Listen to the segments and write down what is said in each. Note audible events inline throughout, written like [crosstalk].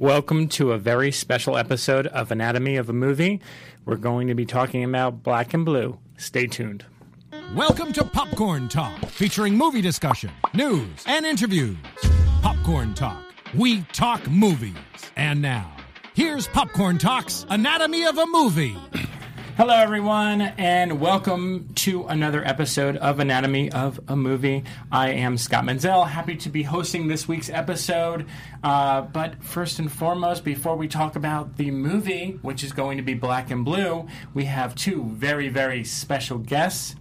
Welcome to a very special episode of Anatomy of a Movie. We're going to be talking about Black and Blue. Stay tuned. Welcome to Popcorn Talk, featuring movie discussion, news, and interviews. Popcorn Talk, we talk movies. And now, here's Popcorn Talk's Anatomy of a Movie. [clears throat] Hello, everyone, and welcome to another episode of Anatomy of a Movie. I am Scott Menzel, happy to be hosting this week's episode. Uh, but first and foremost, before we talk about the movie, which is going to be Black and Blue, we have two very, very special guests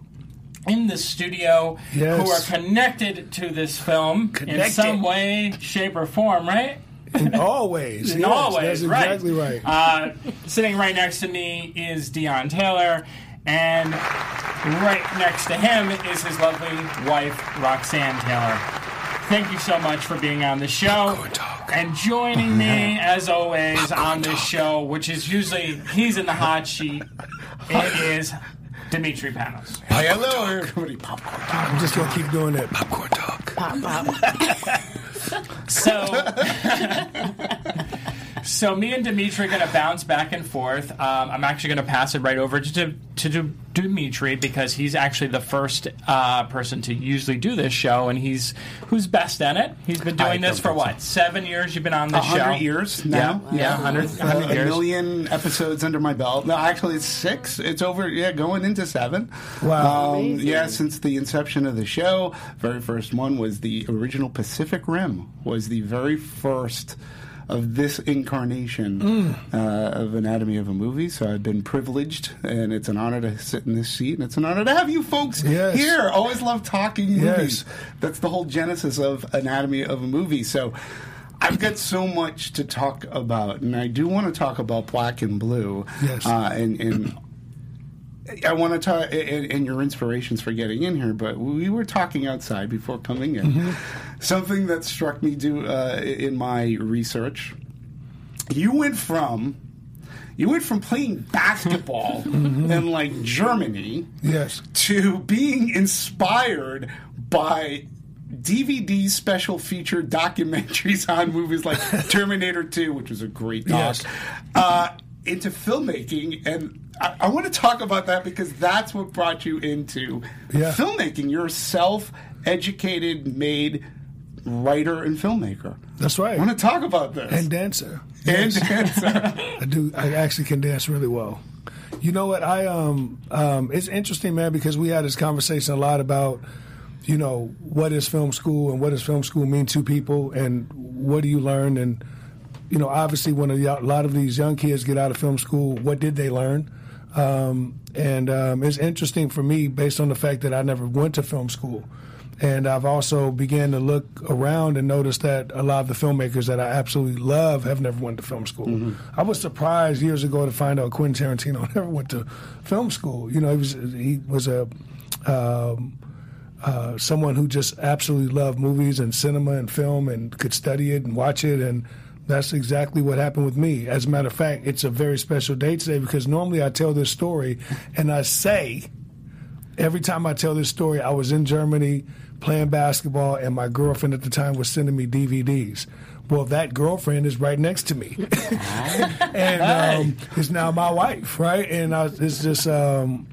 in the studio Yes. who are connected to this film in some way, shape, or form, right? In all ways. In yes, all ways, That's right. exactly right. Uh, sitting right next to me is Deon Taylor, and right next to him is his lovely wife, Roxanne Taylor. Thank you so much for being on the show and joining me, as always, on this show, which is usually he's in the hot sheet. It is Dimitri Panos. Hello, everybody. Popcorn talk. I'm just going to keep doing that. Popcorn talk. [laughs] So, [laughs] [laughs] so me and Dimitri are going to bounce back and forth. Um, I'm actually going to pass it right over to, to, to Dimitri because he's actually the first uh, person to usually do this show, and he's who's best in it. He's been doing I this for think what seven years? You've been on this A show. hundred years now. Yeah, yeah, 100, 100 a years. million episodes under my belt. No, actually, it's six. It's over. Yeah, going into seven. Wow. Um, yeah, since the inception of the show, very first one was the original Pacific Rim. Was the very first of this incarnation Mm. uh, of Anatomy of a Movie. So I've been privileged, and it's an honor to sit in this seat, and it's an honor to have you folks Yes. here. Always love talking movies. Yes. That's the whole genesis of Anatomy of a Movie. So. I've got so much to talk about, and I do want to talk about Black and Blue. Yes. Uh, and, and I want to talk and, and your inspirations for getting in here, but we were talking outside before coming in. Mm-hmm. Something that struck me do, uh, in my research. You went from you went from playing basketball [laughs] Mm-hmm. in like Germany Yes. to being inspired by DVD special feature documentaries on movies like [laughs] Terminator 2, which was a great doc, Yes. uh, into filmmaking. And I, I want to talk about that because that's what brought you into Yeah. filmmaking. You're a self educated, made writer and filmmaker. That's right. I want to talk about this. and dancer. And [laughs] dancer. I do. I actually can dance really well. You know what? I um um. It's interesting, man, because we had this conversation a lot about, you know, what is film school and what does film school mean to people, and what do you learn, and you know, obviously, when a lot of these young kids get out of film school, what did they learn? Um, and um, it's interesting for me based on the fact that I never went to film school. And I've also began to look around and notice that a lot of the filmmakers that I absolutely love have never went to film school. I was surprised years ago to find out Quentin Tarantino [laughs] never went to film school. You know, he was he was a um, uh, someone who just absolutely loved movies and cinema and film and could study it and watch it and that's exactly what happened with me. As a matter of fact, it's a very special day today because normally I tell this story and I say every time I tell this story, I was in Germany playing basketball, and my girlfriend at the time was sending me DVDs. Well, that girlfriend is right next to me, [laughs] and um, is now my wife, right? And I, it's just. Um,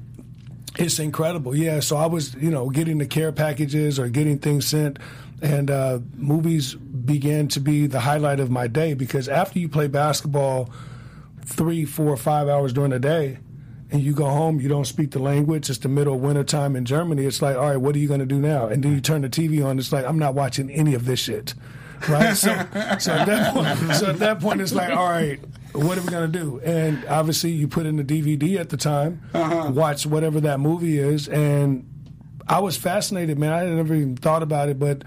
it's incredible, yeah. So I was, you know, getting the care packages or getting things sent, and uh, movies began to be the highlight of my day because after you play basketball three, four, five hours during the day, and you go home, you don't speak the language. It's the middle of winter time in Germany. It's like, all right, what are you going to do now? And then you turn the TV on. It's like, I'm not watching any of this shit, right? so, so at that point, so at that point, it's like, all right, what are we going to do? And obviously, you put in the DVD at the time, watch whatever that movie is, and I was fascinated, man. I had never even thought about it, but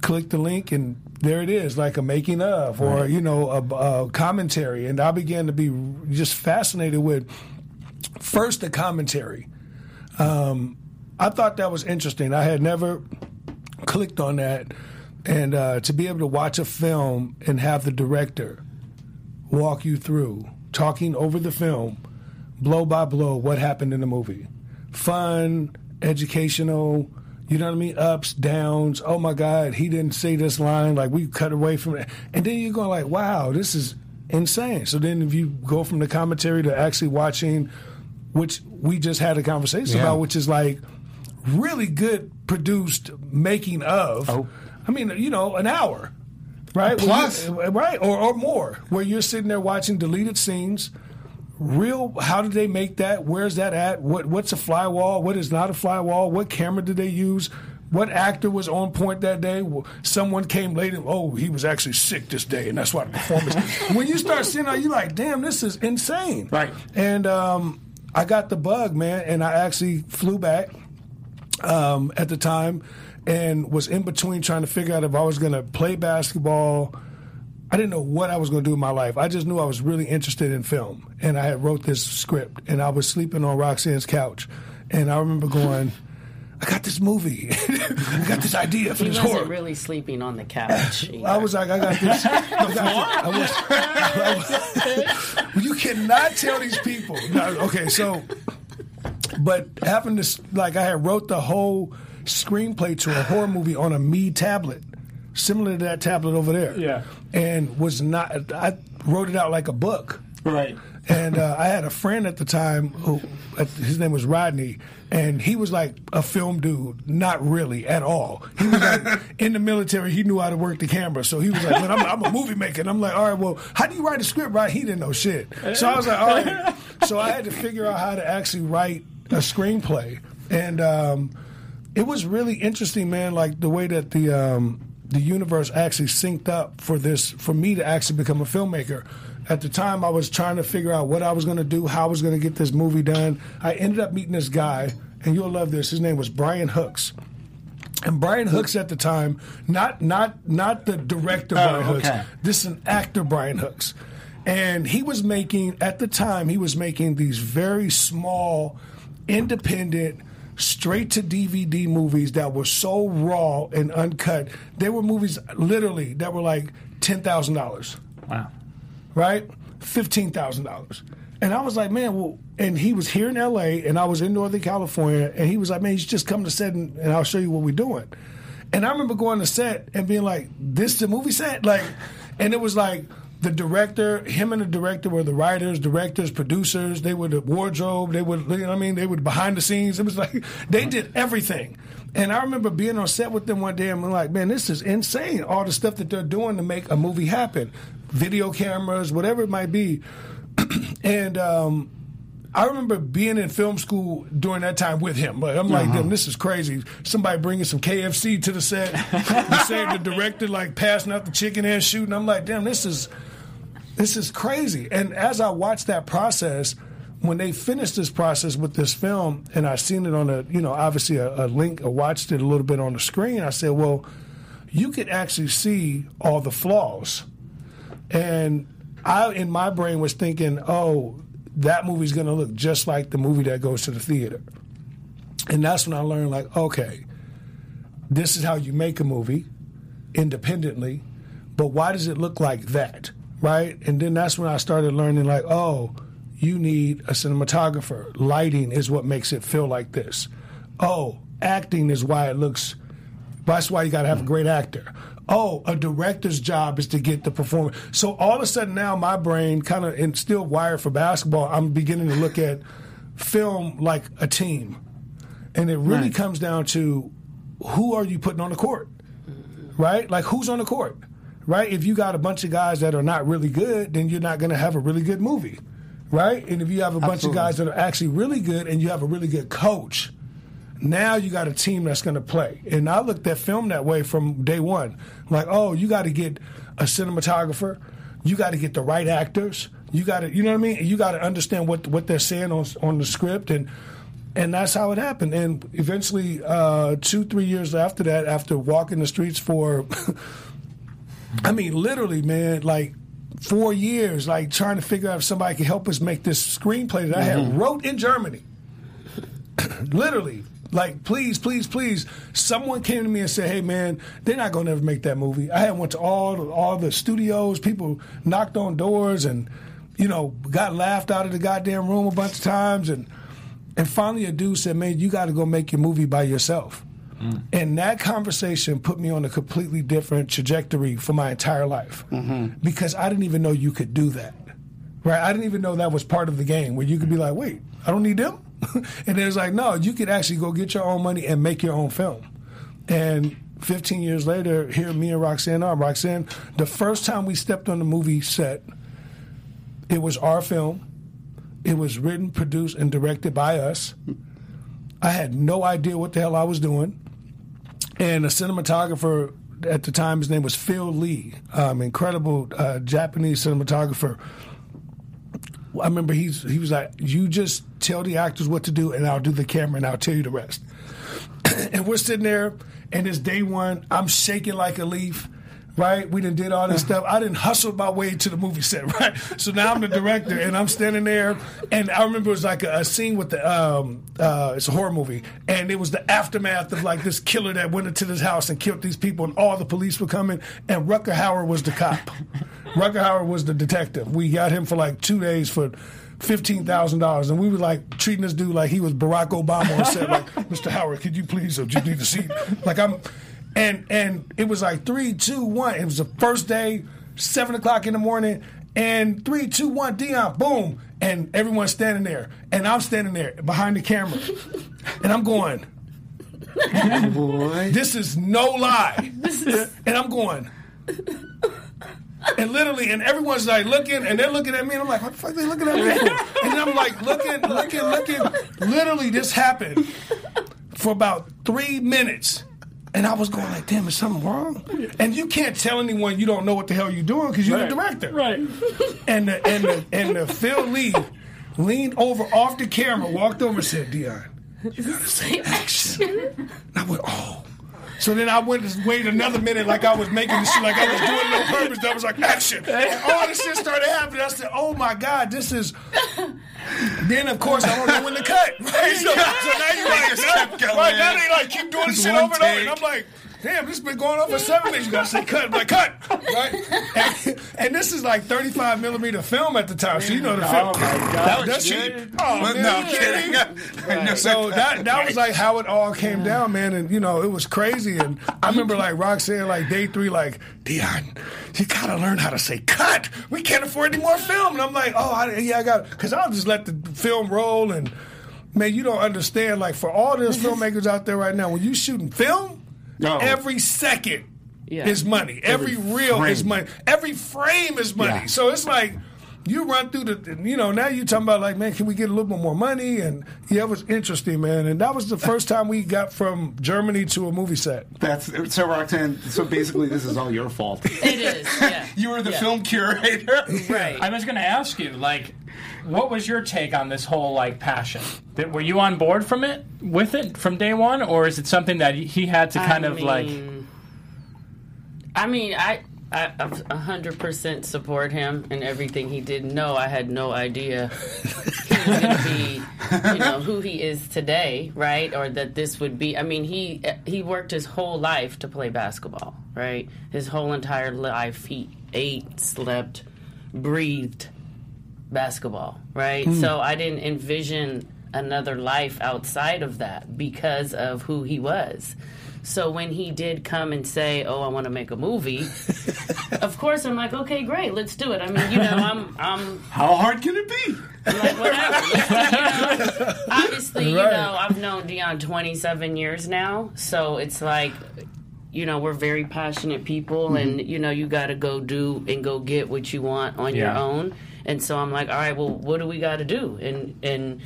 click the link and there it is, like a making of or you know a, a commentary, and I began to be just fascinated with first the commentary. Um, I thought that was interesting. I had never clicked on that, and uh, to be able to watch a film and have the director walk you through talking over the film, blow by blow, what happened in the movie, fun, educational You know what I mean? Ups, downs. Oh my God, he didn't say this line. Like we cut away from it, and then you're going like, wow, this is insane. So then if you go from the commentary to actually watching, which we just had a conversation Yeah. about, which is like really good produced making of. Oh. I mean, you know, an hour, right? Plus. you- right, or or more, where you're sitting there watching deleted scenes real how did they make that? Where's that at? What what's a fly wall what is not a fly wall what camera did they use? What actor was on point that day? Someone came late and oh he was actually sick this day and that's why the performance [laughs] when you start seeing that you're like damn this is insane. Right. and um, i got the bug man and i actually flew back um, at the time and was in between trying to figure out if I was going to play basketball. I didn't know what I was going to do in my life. I just knew I was really interested in film, and I had wrote this script, and I was sleeping on Roxanne's couch, and I remember going, "I got this movie, [laughs] I got this idea for He this wasn't horror." really sleeping on the couch. [laughs] I was like, I got this. [laughs] I got this. I was, I was- you cannot tell these people. No, okay, so, but having this, like, I had wrote the whole screenplay to a horror movie on a Me tablet, similar to that tablet over there. Yeah. And was not. I wrote it out like a book. Right. And uh, I had a friend at the time who, his name was Rodney, and he was like a film dude, not really at all. He was like [laughs] in the military, he knew how to work the camera, so he was like, "Man, I'm, I'm a movie maker." And I'm like, "All right, well, how do you write a script?" Right? He didn't know shit, so I was like, "All right." So I had to figure out how to actually write a screenplay, and um, it was really interesting, man. Like the way that the um, the universe actually synced up for this for me to actually become a filmmaker. At the time, I was trying to figure out what I was going to do, how I was going to get this movie done. I ended up meeting this guy, and you'll love this. His name was Brian Hooks. And Brian Hooks at the time, not not not the director oh, Brian Hooks. okay. This is an actor Brian Hooks. And he was making at the time he was making these very small, independent, straight to DVD movies that were so raw and uncut. They were movies literally that were like ten thousand dollars Wow. right? Fifteen thousand dollars. And I was like, man, well, and he was here in L.A. and I was in Northern California, and he was like, man, you should just come to set and, and I'll show you what we're doing. And I remember going to set and being like, this the movie set, like, and it was like the director, him and the director were the writers, directors, producers. They were the wardrobe. They were, you know what I mean? They were behind the scenes. It was like [laughs] they did everything. And I remember being on set with them one day and I'm like, man, this is insane. All the stuff that they're doing to make a movie happen, video cameras, whatever it might be. [clears throat] and um, I remember being in film school during that time with him. I'm like, Uh-huh. damn, this is crazy. Somebody bringing some KFC to the set. and saying the [laughs] director like passing out the chicken and shooting. I'm like, damn, this is this is crazy. And as I watched that process, when they finished this process with this film, and I seen it on a, you know, obviously a, a link, I watched it a little bit on the screen. I said, well, you could actually see all the flaws. And I, in my brain, was thinking, oh, that movie's going to look just like the movie that goes to the theater. And that's when I learned, like, okay, this is how you make a movie independently, but why does it look like that? Right? And then that's when I started learning, like, oh, you need a cinematographer. Lighting is what makes it feel like this. Oh, acting is why it looks. That's why you got to have a great actor. Oh, a director's job is to get the performance. So all of a sudden now, my brain kind of and still wired for basketball. I'm beginning to look at film like a team, and it really Right. comes down to who are you putting on the court, right? Like who's on the court, right? If you got a bunch of guys that are not really good, then you're not going to have a really good movie, right? And if you have a bunch of guys that are actually really good, and you have a really good coach, now you got a team that's going to play. And I looked at film that way from day one. Like, oh, you got to get a cinematographer, you got to get the right actors, you got to, you know what I mean? You got to understand what what they're saying on on the script, and and that's how it happened. And eventually, uh, two three years after that, after walking the streets for, [laughs] I mean, literally, man, like. Four years, like trying to figure out if somebody could help us make this screenplay that I had mm-hmm. wrote in Germany. [clears throat] Literally like please please please someone came to me and said hey man they're not going to ever make that movie. I had went to all the, all the studios people knocked on doors and you know got laughed out of the goddamn room a bunch of times and and finally a dude said man you got to go make your movie by yourself Mm. And that conversation put me on a completely different trajectory for my entire life mm-hmm. because I didn't even know you could do that. Right? I didn't even know that was part of the game where you could be like, wait, I don't need them. [laughs] and then it's like, no, you could actually go get your own money and make your own film. And 15 years later, here me and Roxanne are. Roxanne, the first time we stepped on the movie set, it was our film. It was written, produced, and directed by us. I had no idea what the hell I was doing. And a cinematographer at the time, his name was Phil Lee, um, incredible uh, Japanese cinematographer. I remember he's he was like, "You just tell the actors what to do, and I'll do the camera, and I'll tell you the rest." [clears throat] and we're sitting there, and it's day one. I'm shaking like a leaf. Right, we didn't did all this stuff. I didn't hustle my way to the movie set. [laughs] Right, so now I'm the director, and I'm standing there, and I remember it was like a, a scene with the um, uh, it's a horror movie, and it was the aftermath of like this killer that went into this house and killed these people, and all the police were coming, and Rutger Hauer was the cop. [laughs] Rutger Hauer was the detective. We got him for like two days for fifteen thousand dollars, and we were like treating this dude like he was Barack Obama on set. Like, [laughs] Mr. Howard, could you please? Or do you need a seat? Like I'm, and and it was like three, two, one. It was the first day, seven o'clock in the morning, and three, two, one, Deon, boom, and everyone's standing there, and I'm standing there behind the camera, [laughs] and I'm going. This is no lie. and I'm going. And literally, and everyone's like looking, and they're looking at me, and I'm like, what the fuck are they looking at me for? And I'm like looking, looking, looking. Literally, this happened for about three minutes. And I was going like, damn, is something wrong? And you can't tell anyone you don't know what the hell you're doing because you're the director. Right. [laughs] And the, and the, and the Phil Lee leaned over off the camera, walked over and said, Deon, you gotta say action. And I went, oh. So then I went and waited another minute like I was making this shit, like I was doing it on purpose. I was like, action. And all this shit started happening. I said, oh my God, this is. [laughs] Then, of course, I don't know when to cut. [laughs] Right? So, [laughs] so now you like, just kept going. right, now they like keep doing this shit over and over. And. I'm like, damn, this has been going on for seven days. You gotta say cut. I'm like, cut. Right? And, and this is like 35 millimeter film at the time. So you know the film. Oh, my God. That, shit. Oh, man, no kidding? No, So that that was like how it all came down, man, and you know it was crazy. And I remember like Roxanne, like day three, like Deon, you gotta learn how to say cut. We can't afford any more film. And I'm like, oh, I, yeah, I got because I'll just let the film roll. And man, you don't understand. Like for all those [laughs] filmmakers out there right now, when you shooting film, No. every second Yeah. is money. Every, reel is money. Every frame is money. Yeah. So it's like you run through the, you know, now you talking about like, man, can we get a little bit more money? And yeah, it was interesting, man. And that was the first time we got from Germany to a movie set. That's so Roxanne. So basically, this is all your fault. It is, yeah. [laughs] You were the Yeah. film curator. [laughs] Right. I was going to ask you, like, what was your take on this whole like passion? That were you on board from it, with it from day one, or is it something that he had to kind I of like? I mean, I I a hundred percent support him and everything he did. No, I had no idea he was be, you know, who he is today, right? Or that this would be. I mean, he he worked his whole life to play basketball, right? His whole entire life, he ate, slept, breathed basketball, right? Hmm. So I didn't envision another life outside of that because of who he was. So when he did come and say, "Oh, I want to make a movie," [laughs] of course I'm like, "Okay, great, let's do it." I mean, you know, I'm I'm How hard can it be? like whatever. [laughs] You know, obviously, you know, I've known Deon 27 years now, so it's like, you know, we're very passionate people, mm-hmm. and you know, you got to go do and go get what you want on your own. And so I'm like, all right, well, what do we got to do? And and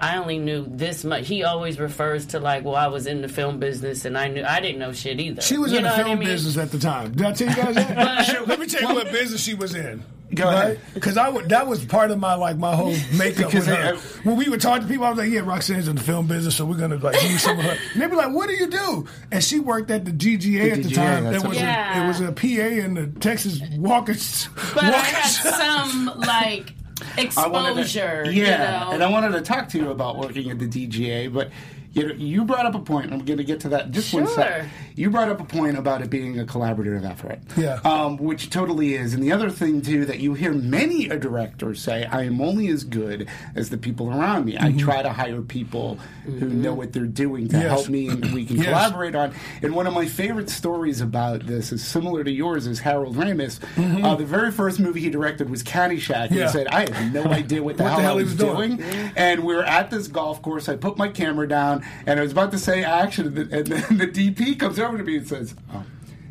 I only knew this much. He always refers to like, well, I was in the film business, and I knew I didn't know shit either. She was You in the film I mean? business at the time. Did I tell you guys that? [laughs] Let me tell you what business she was in. Go ahead. Because I would, that was part of my like my whole makeup Because with her. I- when we would talk to people, I was like, "Yeah, Roxanne's in the film business, so we're gonna like use some of her." And they'd be like, "What do you do?" And she worked at the DGA at the DGA, time. that's There was Yeah. a, it was a PA in the Texas Walkers. But I had some like Wanted to- exposure. yeah, you know? and I wanted to talk to you about working at the DGA, but you know, you brought up a point. I'm going to get to that in just one Sure. second. You brought up a point about it being a collaborative effort. Yeah. Um, which totally is. And the other thing too that you hear many a director say, I am only as good as the people around me. I try to hire people who know what they're doing to Yes. help me and we can Yes. collaborate on. And one of my favorite stories about this is similar to yours is Harold Ramis. Uh, the very first movie he directed was Caddyshack. Mm-hmm. Yeah. he said, I had no [laughs] idea what the, What hell, the hell I he was was doing. doing. And we were at this golf course. I put my camera down and I was about to say action. And, the, and then the DP comes over to me and says, Oh,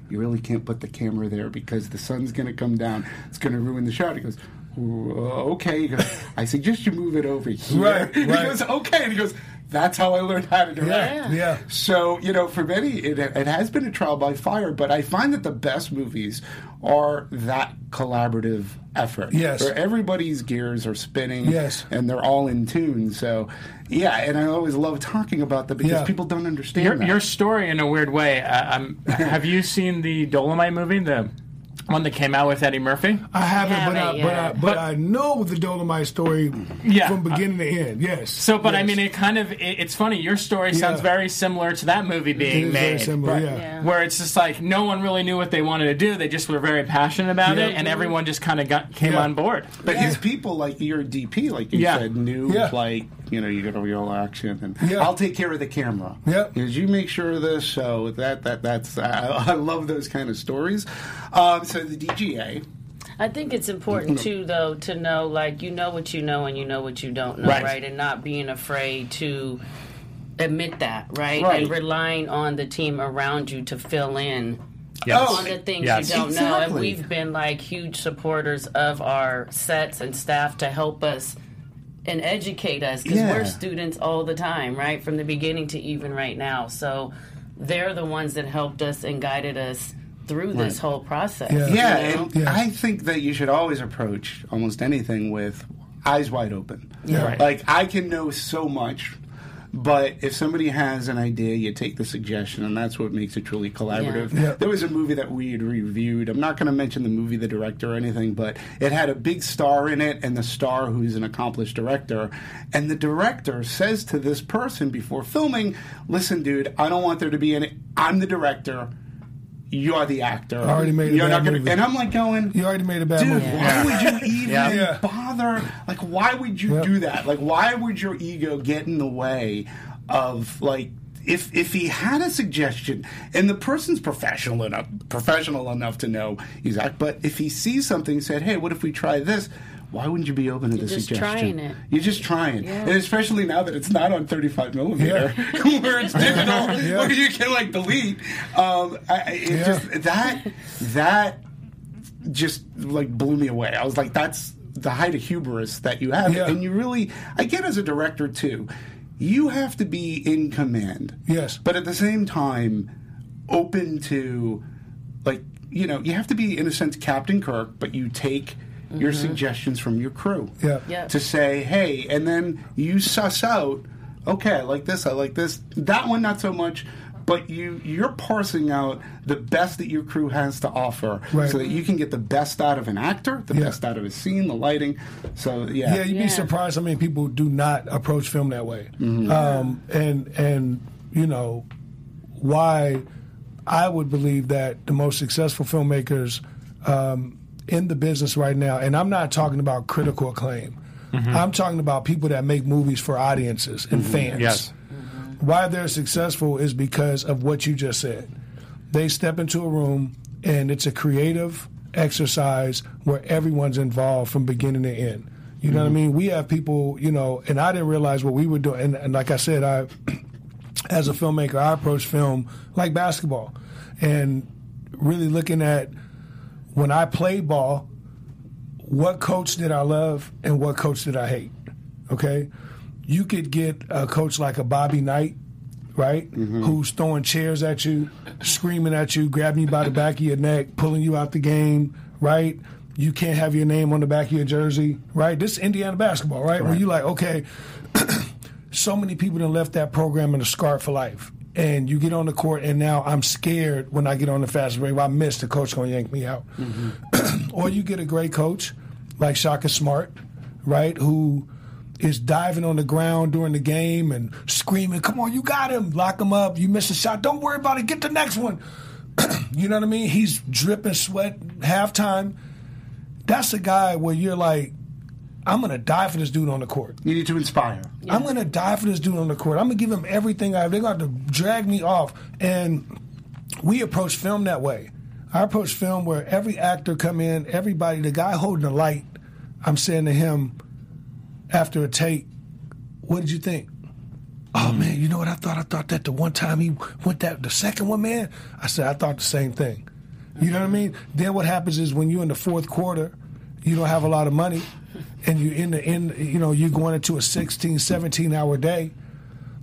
you really can't put the camera there because the sun's going to come down. It's going to ruin the shot. He goes, "Uh, Okay. He goes, I suggest you move it over here. Right, [laughs] He goes, Okay. And he goes, That's how I learned how to direct. Yeah, yeah. So, you know, for many, it, it has been a trial by fire, but I find that the best movies are that collaborative effort. Yes. Where everybody's gears are spinning Yes. and they're all in tune. So, yeah, and I always love talking about that because Yeah. people don't understand Your, that. your story, in a weird way. Uh, um, [laughs] have you seen the Dolomite movie, the one that came out with Eddie Murphy? I haven't, Yeah, but, I, but but. I, but, But- I know the Dolomite story Yeah. from beginning to end. Yes. So, but I mean, it kind of it, it's funny. Your story sounds Yeah. very similar to that movie being is made, very similar. Right. Yeah. Yeah. where it's just like no one really knew what they wanted to do. They just were very passionate about Yeah. it, and everyone just kind of got came Yeah. on board. But his people, like your DP, like you Yeah. said, knew Yeah. like you know you get a real action, and Yeah. I'll take care of the camera. Yeah. because you make sure of this. So that that that's I, I love those kind of stories. Um, so the DGA, I think it's important too, though, to know like you know what you know and you know what you don't know, Right. right? And not being afraid to admit that, right? Right. And relying on the team around you to fill in Yes. On the things Yes. you don't know. And we've been like huge supporters of our sets and staff to help us and educate us because Yeah. we're students all the time, right? From the beginning to even right now. So they're the ones that helped us and guided us through this whole process. Yeah. yeah, you know? and Yeah. I think that you should always approach almost anything with eyes wide open. Yeah. Right. Like I can know so much. But if somebody has an idea, you take the suggestion, and that's what makes it truly collaborative. Yeah. Yeah. There was a movie that we had reviewed. I'm not going to mention the movie, the director, or anything, but it had a big star in it, and the star, who's an accomplished director, and the director says to this person before filming, "Listen, dude, I don't want there to be any. I'm the director. You are the actor. I already made a You're bad not gonna." movie. And I'm like going, You already made a bad Dude, movie. why would you [laughs] even Yeah. Yeah. bother? Like, why would you Yeah. do that? Like, why would your ego get in the way of like? If, if he had a suggestion and the person's professional enough professional enough to know he's act, but if he sees something said, hey, what if we try this? Why wouldn't you be open to the just suggestion? trying it. You're just trying, Yeah. and especially now that it's not on 35 millimeter, [laughs] where it's digital, [laughs] where you can like delete. Um, I, I- it Yeah. just that that just like blew me away. I was like, that's the height of hubris that you have, Yeah. and you really, I get as a director too, you have to be in command. Yes. but at the same time, open to like you know, you have to be in a sense Captain Kirk, but you take. Your suggestions from your crew Yeah. Yeah. to say, hey, and then you suss out, okay, I like this, I like this, that one not so much, but you you're parsing out the best that your crew has to offer, Right. so that you can get the best out of an actor, the Yeah. best out of a scene, the lighting. So yeah, Yeah, you'd Yeah. be surprised how many people do not approach film that way. Mm-hmm. Um, and and you know why I would believe that the most successful filmmakers um, in the business right now, and I'm not talking about critical acclaim. Mm-hmm. I'm talking about people that make movies for audiences and mm-hmm. fans. Yes. Why they're successful is because of what you just said. They step into a room and it's a creative exercise where everyone's involved from beginning to end. You know what I mm-hmm. mean? We have people, you know, and I didn't realize what we were doing. And, and like I said, I, [clears throat] as a filmmaker, I approach film like basketball and really looking at when I played ball, what coach did I love and what coach did I hate? Okay? You could get a coach like a Bobby Knight, right? Mm-hmm. Who's throwing chairs at you, screaming at you, grabbing you by the back of your neck, pulling you out the game, right? You can't have your name on the back of your jersey, right? This is Indiana basketball, right? Where you like, okay, [clears throat] so many people have left that program in a scar for life. And you get on the court, and now I'm scared when I get on the fast break. If I miss, the coach going to yank me out. Mm-hmm. [clears throat] or you get a great coach like Shaka Smart, right? Who is diving on the ground during the game and screaming, "Come on, you got him! Lock him up! You missed a shot. Don't worry about it. Get the next one." [clears throat] you know what I mean? He's dripping sweat halftime. That's a guy where you're like, I'm gonna die for this dude on the court. You need to inspire. I'm gonna die for this dude on the court. I'm gonna give him everything I have. They're gonna drag me off. And we approach film that way. I approach film where every actor come in, everybody, the guy holding the light, I'm saying to him after a take, what did you think? Oh man, you know what I thought? I thought that the one time he went that the second one, man, I said I thought the same thing. You know what I mean? Then what happens is when you're in the fourth quarter, you don't have a lot of money, and you in the in you know you're going into a 16, 17 hour day.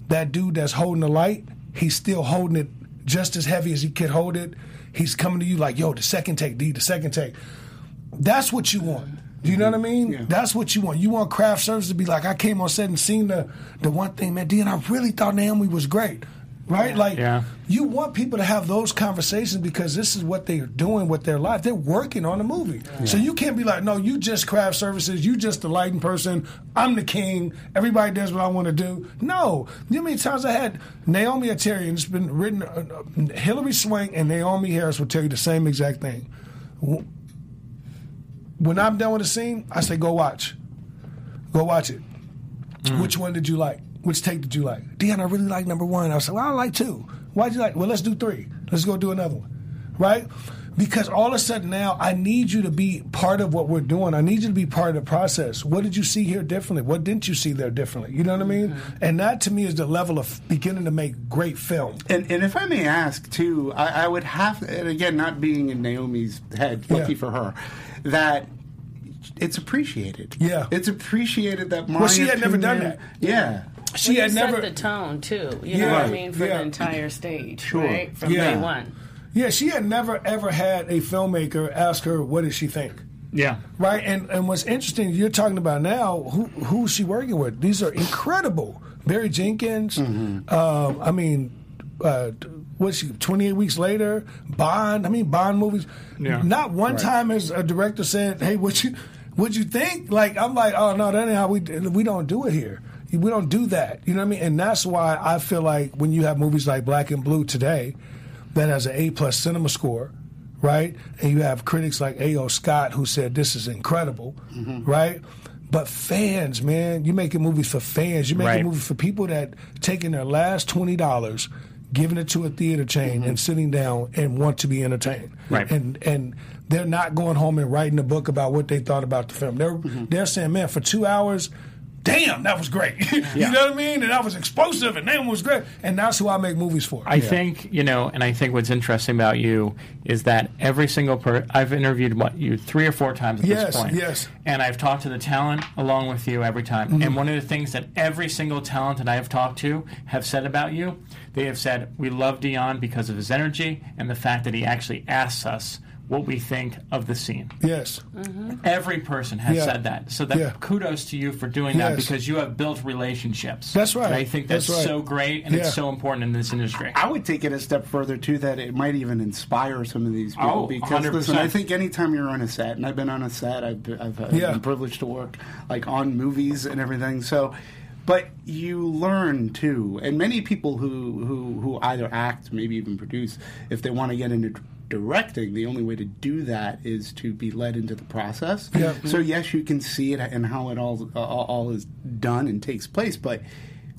That dude that's holding the light, he's still holding it just as heavy as he could hold it. He's coming to you like, yo, the second take, D, the second take. That's what you want. Do you know what I mean? Yeah. That's what you want. You want craft service to be like, I came on set and seen the the one thing, man, D, and I really thought Naomie was great. Right? Like Yeah. you want people to have those conversations because this is what they're doing with their life. They're working on a movie. So you can't be like, no, you just craft services, you just the lighting person, I'm the king, everybody does what I want to do. No. You know how many times I had Naomi Atari, and it's been written, uh, uh, Hilary Swank and Naomie Harris will tell you the same exact thing. When I'm done with a scene, I say, go watch. Go watch it. Which one did you like? Which take did you like? Deon, I really like number one. I was like, well, I like two. Why'd you like? Well, let's do three. Let's go do another one. Right? Because all of a sudden now, I need you to be part of what we're doing. I need you to be part of the process. What did you see here differently? What didn't you see there differently? You know what I mean? Mm-hmm. And that to me is the level of beginning to make great film. And, and if I may ask too, I, I would have, and again, not being in Naomie's head, lucky Yeah. for her, that it's appreciated. Yeah. it's appreciated that. My Well, she had never done that. Yeah, She Well, had never. set the tone too. You know Yeah. what I mean for Yeah. the entire stage, Sure. right? From Yeah. day one. Yeah, she had never ever had a filmmaker ask her what did she think. Yeah. Right, and and what's interesting, you're talking about now. Who who's she working with? These are incredible. Barry Jenkins. Mm-hmm. Um, I mean, uh, what's she? 28 weeks later, Bond. I mean, Bond movies. Yeah. Not one time has a director said, "Hey, what you what you think?" Like I'm like, "Oh no, that ain't how we we don't do it here. We don't do that." You know what I mean? And that's why I feel like when you have movies like Black and Blue today, that has an A plus cinema score right? And you have critics like A.O. Scott who said this is incredible, mm-hmm. right? But fans, man, you're making movies for fans. You're making Right. movies for people that taking their last twenty dollars, giving it to a theater chain, mm-hmm. and sitting down and want to be entertained. Right. And and they're not going home and writing a book about what they thought about the film. They're mm-hmm. they're saying, man, for two hours. Damn, that was great. [laughs] you know what I mean? And that was explosive, and that was great. And that's who I make movies for. I think you know, and I think what's interesting about you is that every single per I've interviewed what you three or four times at Yes, this point. yes. Mm-hmm. And I've talked to the talent along with you every time. And one of the things that every single talent that I have talked to have said about you, they have said we love Deon because of his energy and the fact that he actually asks us what we think of the scene. yes. Mm-hmm. Every person has Yeah. said that. So that Yeah. kudos to you for doing that Yes. because you have built relationships. That's right. And I think that's, That's right. so great and Yeah. it's so important in this industry. I would take it a step further too that it might even inspire some of these people Oh, because 100%. listen, I think anytime you're on a set, and I've been on a set, I've, I've, I've Yeah. been privileged to work like on movies and everything. So, but you learn too, and many people who who who either act, maybe even produce, if they want to get into directing, the only way to do that is to be led into the process. Yeah. So mm-hmm. yes, you can see it and how it all all, all is done and takes place, but.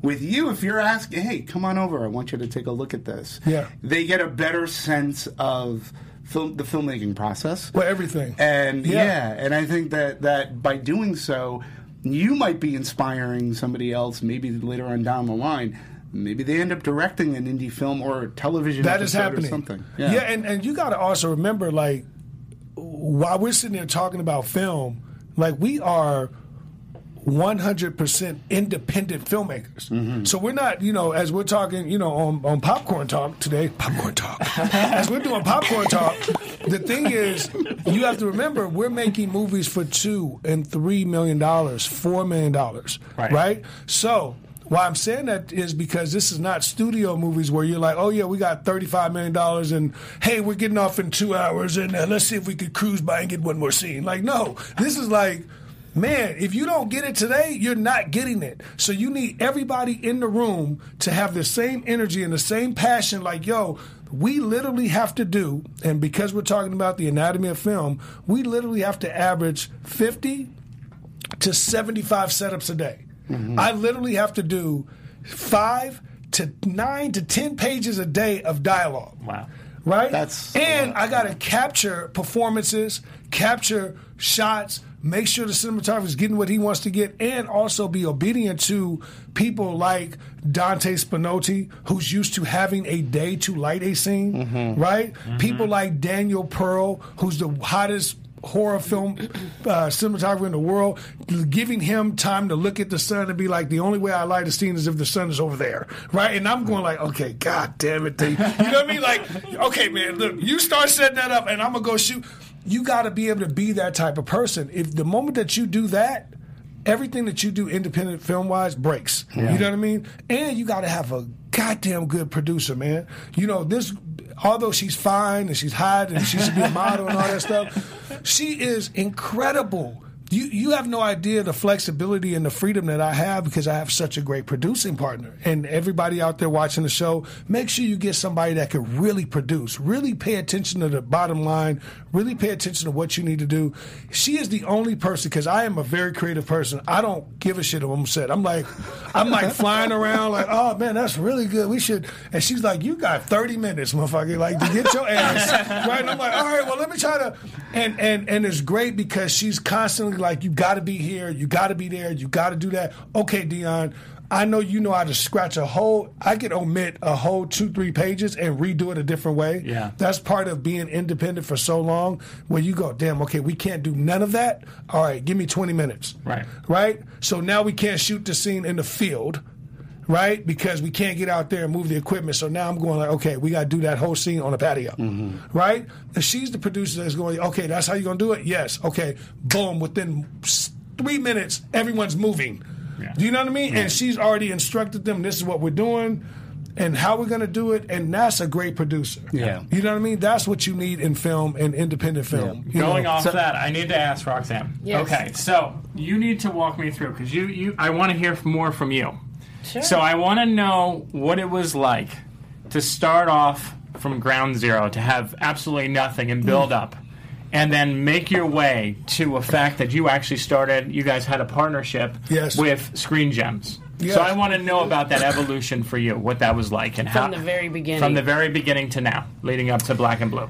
With you, if you're asking, hey, come on over, I want you to take a look at this. Yeah. They get a better sense of film, the filmmaking process. Well, everything. And Yeah. yeah. and I think that, that by doing so, you might be inspiring somebody else, maybe later on down the line. Maybe they end up directing an indie film or a television That is happening. or something. Yeah, and, and you got to also remember, like, while we're sitting there talking about film, like, we are 100% independent filmmakers. Mm-hmm. So we're not, you know, as we're talking, you know, on, on Popcorn Talk today, Popcorn Talk, [laughs] as we're doing Popcorn Talk, the thing is, you have to remember, we're making movies for two and three million dollars, four million dollars, Right. right? So, why I'm saying that is because this is not studio movies where you're like, oh yeah, we got $35 million and hey, we're getting off in two hours and uh, let's see if we could cruise by and get one more scene. Like, no, this is like, man, if you don't get it today, you're not getting it. So you need everybody in the room to have the same energy and the same passion. Like, yo, we literally have to do, and because we're talking about the anatomy of film, we literally have to average 50 to 75 setups a day. Mm-hmm. I literally have to do five to nine to 10 pages a day of dialogue Wow. right? That's- and I got to capture performances, capture shots, make sure the cinematographer is getting what he wants to get, and also be obedient to people like Dante Spinotti, who's used to having a day to light a scene, mm-hmm. right? Mm-hmm. People like Daniel Pearl, who's the hottest horror film uh, cinematographer in the world, giving him time to look at the sun and be like, the only way I light a scene is if the sun is over there, right? And I'm going like, okay, god damn it, you know what I mean? Like, okay, man, look, you start setting that up, and I'm gonna go shoot. You got to be able to be that type of person. If the moment that you do that. Everything that you do independent film wise breaks. You know what I mean? And you got to have a goddamn good producer, man. You know, this, although she's fine and she's hot and she should be a model and all that stuff, she is incredible. You, you have no idea the flexibility and the freedom that I have because I have such a great producing partner. And everybody out there watching the show, make sure you get somebody that can really produce, really pay attention to the bottom line, really pay attention to what you need to do. She is the only person because I am a very creative person. I don't give a shit if I'm set. I'm like, I'm like flying around like, oh man, that's really good. We should. And she's like, you got 30 minutes, motherfucker, like to get your ass right. And I'm like, all right, well let me try to. And and and it's great because she's constantly like, you got to be here, you got to be there, you got to do that. Okay, Deon. I know you know how to scratch a whole. I could omit a whole two, three pages and redo it a different way. Yeah. That's part of being independent for so long where you go, damn, okay, we can't do none of that. All right, give me 20 minutes. Right. Right? So now we can't shoot the scene in the field, right? Because we can't get out there and move the equipment. So now I'm going like, okay, we got to do that whole scene on the patio. Mm-hmm. Right? And she's the producer that's going, okay, that's how you're going to do it? Yes. Okay. Boom. Within three minutes, everyone's moving. Yeah. Do you know what I mean? And she's already instructed them, this is what we're doing. And how we're going to do it, and that's a great producer. Yeah. You know what I mean? That's what you need in film and independent film. You Going know? off that, I need to ask Roxanne. Yes. Okay, so you need to walk me through because you, you, I want to hear more from you. Sure. So I want to know what it was like to start off from ground zero, to have absolutely nothing and build Mm. up, and then make your way to a fact that you actually started. You guys had a partnership Yes. with Screen Gems. Yes. So I want to know about that evolution for you, what that was like, and how From the very beginning. from the very beginning to now, leading up to Black and Blue.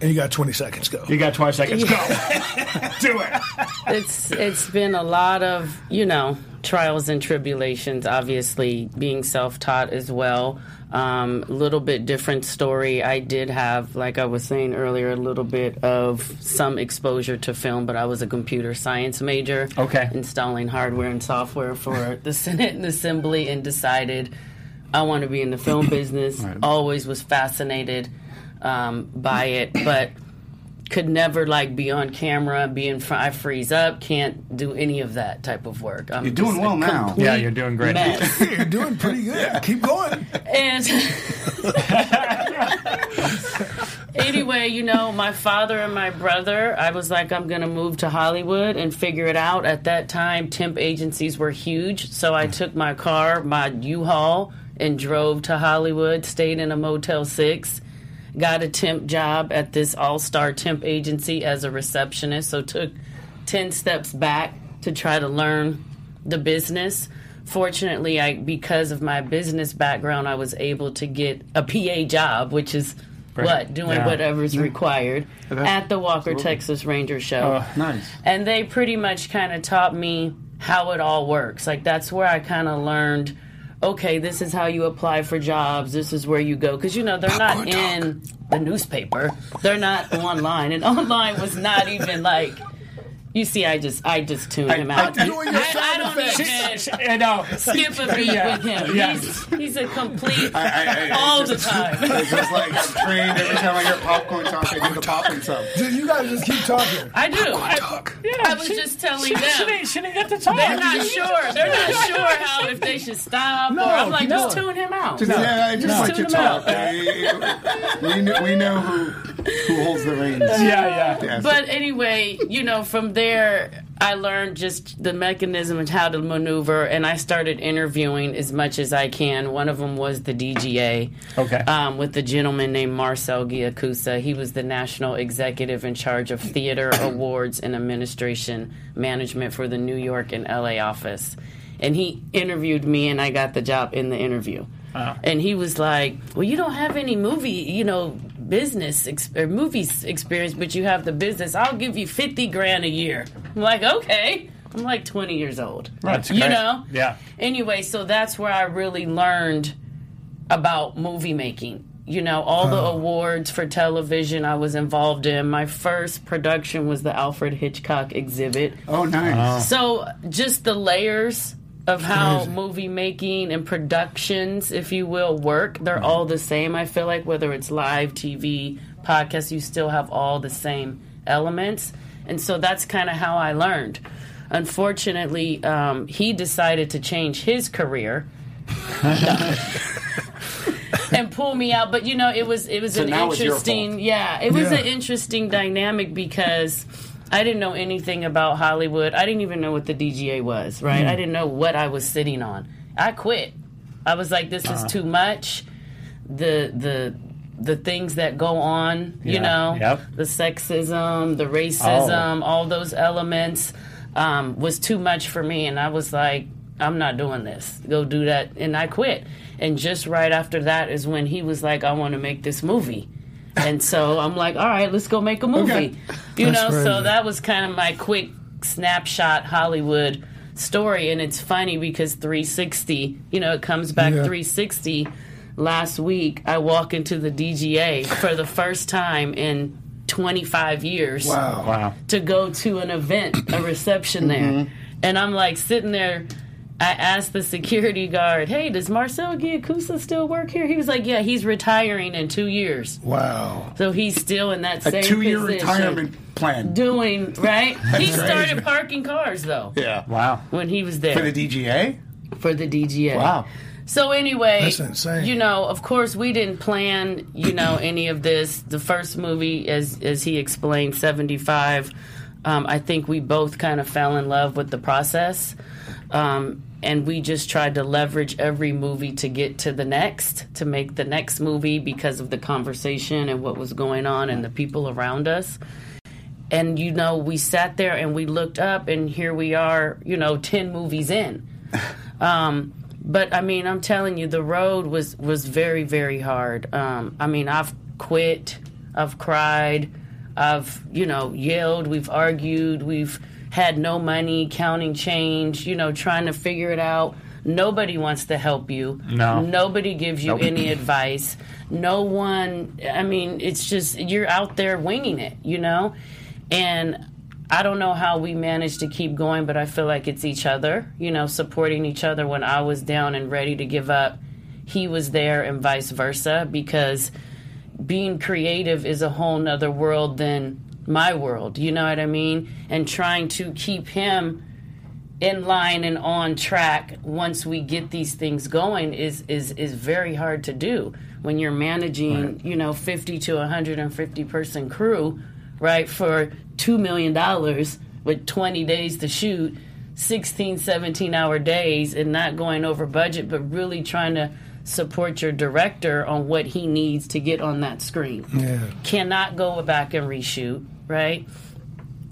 And you got 20 seconds, go. You got 20 seconds. Go. [laughs] Do it. [laughs] it's it's been a lot of you know trials and tribulations obviously being self-taught as well. Um, a little bit different story. I did have like i was saying earlier a little bit of some exposure to film but i was a computer science major Okay. installing hardware and software for [laughs] the senate and assembly and decided i want to be in the film [clears throat] business. Always was fascinated um, by it but could never like be on camera, be in front. I freeze up, can't do any of that type of work. I'm You're doing well now. Yeah, you're doing great. You're doing pretty good. Keep going. and [laughs] anyway, you know, my father and my brother, I was like, I'm gonna move to Hollywood and figure it out. At that time, temp agencies were huge, so I took my car, my U-Haul, and drove to Hollywood. Stayed in a Motel Six. Got a temp job at this all-star temp agency as a receptionist. So took ten steps back to try to learn the business. Fortunately, I because of my business background, I was able to get a PA job, which is what doing Yeah. whatever's mm-hmm. required at the Walker Texas Ranger show. Oh, nice. And they pretty much kind of taught me how it all works. Like that's where I kind of learned. Okay, this is how you apply for jobs. This is where you go because you know they're not in the newspaper. They're not [laughs] online, and online was not even like. You see, I just I just tuned him out. doing your I, I don't effects. even [laughs] I know. skip a beat Yeah, with him. yeah. He's, he's a complete I, I, I, all it's the just- time. [laughs] It's just like I'm trained every time I hear popcorn talk, I do the popping sound. Dude, you guys just keep talking. I do. I, Talk. I was just telling She, them. she, didn't, she didn't get to talk. They're not sure. They're not [laughs] sure how if they should stop. or I'm like, no. just tune him out. Yeah, I just No. like to Tune them out. talk. we, we know, we know who who holds the reins. Yeah, yeah. Yes. But anyway, you know, from there where I learned just the mechanism and how to maneuver, and I started interviewing as much as I can. One of them was the DGA, Okay. um, with the gentleman named Marcel Giacusa. He was the national executive in charge of theater [coughs] awards and administration management for the New York and LA office, and he interviewed me, and I got the job in the interview. And he was like, "Well, you don't have any movie, you know, business ex- or movies experience, but you have the business. I'll give you fifty grand a year." I'm like, "Okay." I'm like 20 years old. That's you know. Yeah. Anyway, so that's where I really learned about movie making. You know, all the awards for television I was involved in. My first production was the Alfred Hitchcock exhibit. Oh, nice. So just the layers of how crazy. movie making and productions, if you will, work, they're all the same. I feel like whether it's live TV, podcast, you still have all the same elements. And so that's kind of how I learned. Unfortunately, um, he decided to change his career. [laughs] and pull me out but you know it was it was So an now it's your interesting yeah it was Yeah. an interesting dynamic because I didn't know anything about Hollywood. I didn't even know what the DGA was, right? Mm. I didn't know what I was sitting on. I quit. I was like, this is too much. The the the things that go on, you know, Yep. the sexism, the racism, all those elements um, was too much for me, and I was like, I'm not doing this. Go do that, and I quit. And just right after that is when he was like, I want to make this movie. And so I'm like, all right, let's go make a movie. Okay. You That's know, so that was kind of my quick snapshot Hollywood story. And it's funny because 360, you know, it comes back Yeah. 360. Last week, I walk into the DGA for the first time in 25 years Wow. Wow. to go to an event, a reception there. Mm-hmm. And I'm like sitting there. I asked the security guard, "Hey, does Marcel Giacusa still work here?" He was like, "Yeah, he's retiring in two years, Wow. so he's still in that A same two-year retirement plan. doing right." [laughs] he crazy. started parking cars though yeah. Wow. when he was there For the DGA? for the DGA. Wow. So anyway, That's insane. you know, of course, we didn't plan, you know, [clears throat] any of this. The first movie, as as he explained, seventy five. Um, I think we both kind of fell in love with the process, um, and we just tried to leverage every movie to get to the next, to make the next movie because of the conversation and what was going on and the people around us. And you know we sat there and we looked up and here we are you know 10 movies in. [laughs] Um, but i mean i'm telling you the road was was very very hard. Um, i mean i've quit i've cried i've you know yelled we've argued we've had no money counting change you know trying to figure it out. Nobody wants to help you. No. nobody gives you any advice. No one i mean it's just you're out there winging it you know? And i don't know how we managed to keep going but i feel like it's each other you know supporting each other. When i was down and ready to give up he was there and vice versa because being creative is a whole nother world than my world you know what i mean? And trying to keep him in line and on track once we get these things going is is is very hard to do. When you're managing you know 50 to 150 person crew right for 2 million dollars with 20 days to shoot 16 17 hour days and not going over budget but really trying to support your director on what he needs to get on that screen Yeah. cannot go back and reshoot, right?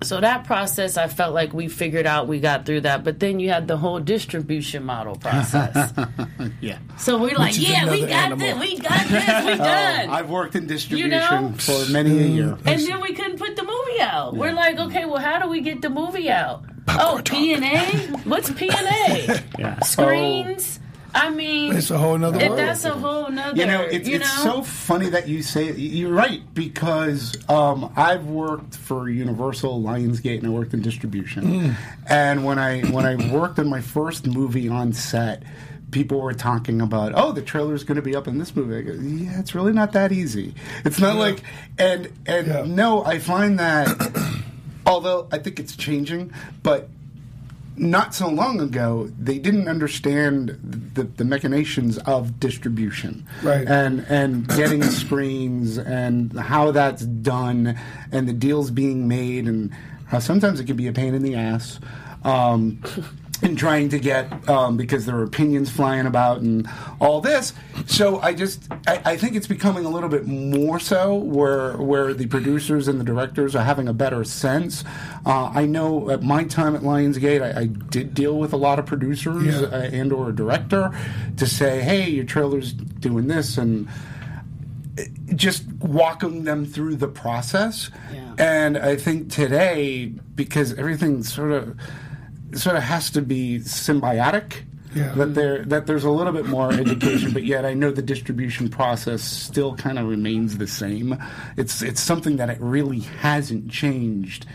So that process, I felt like we figured out, we got through that. But then you had the whole distribution model process. [laughs] Yeah. so we're like, yeah, we another got animal. this, we got this, we [laughs] oh, done. I've worked in distribution know? for many a year. [laughs] and then we couldn't put the movie out. We're like, okay, well, how do we get the movie out? oh, Popcorn P and A. What's P and A? Yeah. Screens. I mean, It's a whole nother and world. that's a whole nother. You know, it's, you it's know? so funny that you say you're right because um, I've worked for Universal, Lionsgate, and I worked in distribution. And when I when I worked on my first movie on set, people were talking about, oh, the trailer's going to be up in this movie. I go, yeah, it's really not that easy. It's not like and and Yeah. no, I find that [coughs] although I think it's changing, but not so long ago, they didn't understand the, the machinations of distribution, Right. And and getting [coughs] screens and how that's done, and the deals being made, and how sometimes it can be a pain in the ass. Um, in trying to get um, because there are opinions flying about and all this. So I just I, I, think it's becoming a little bit more so where where the producers and the directors are having a better sense. Uh, I know at my time at Lionsgate, I, I did deal with a lot of producers Yeah. uh, and or a director to say, hey, your trailer's doing this and just walking them through the process. Yeah. And I think today, because everything sort of sort of has to be symbiotic. Yeah. That there that there's a little bit more education, but yet I know the distribution process still kind of remains the same. It's it's something that it really hasn't changed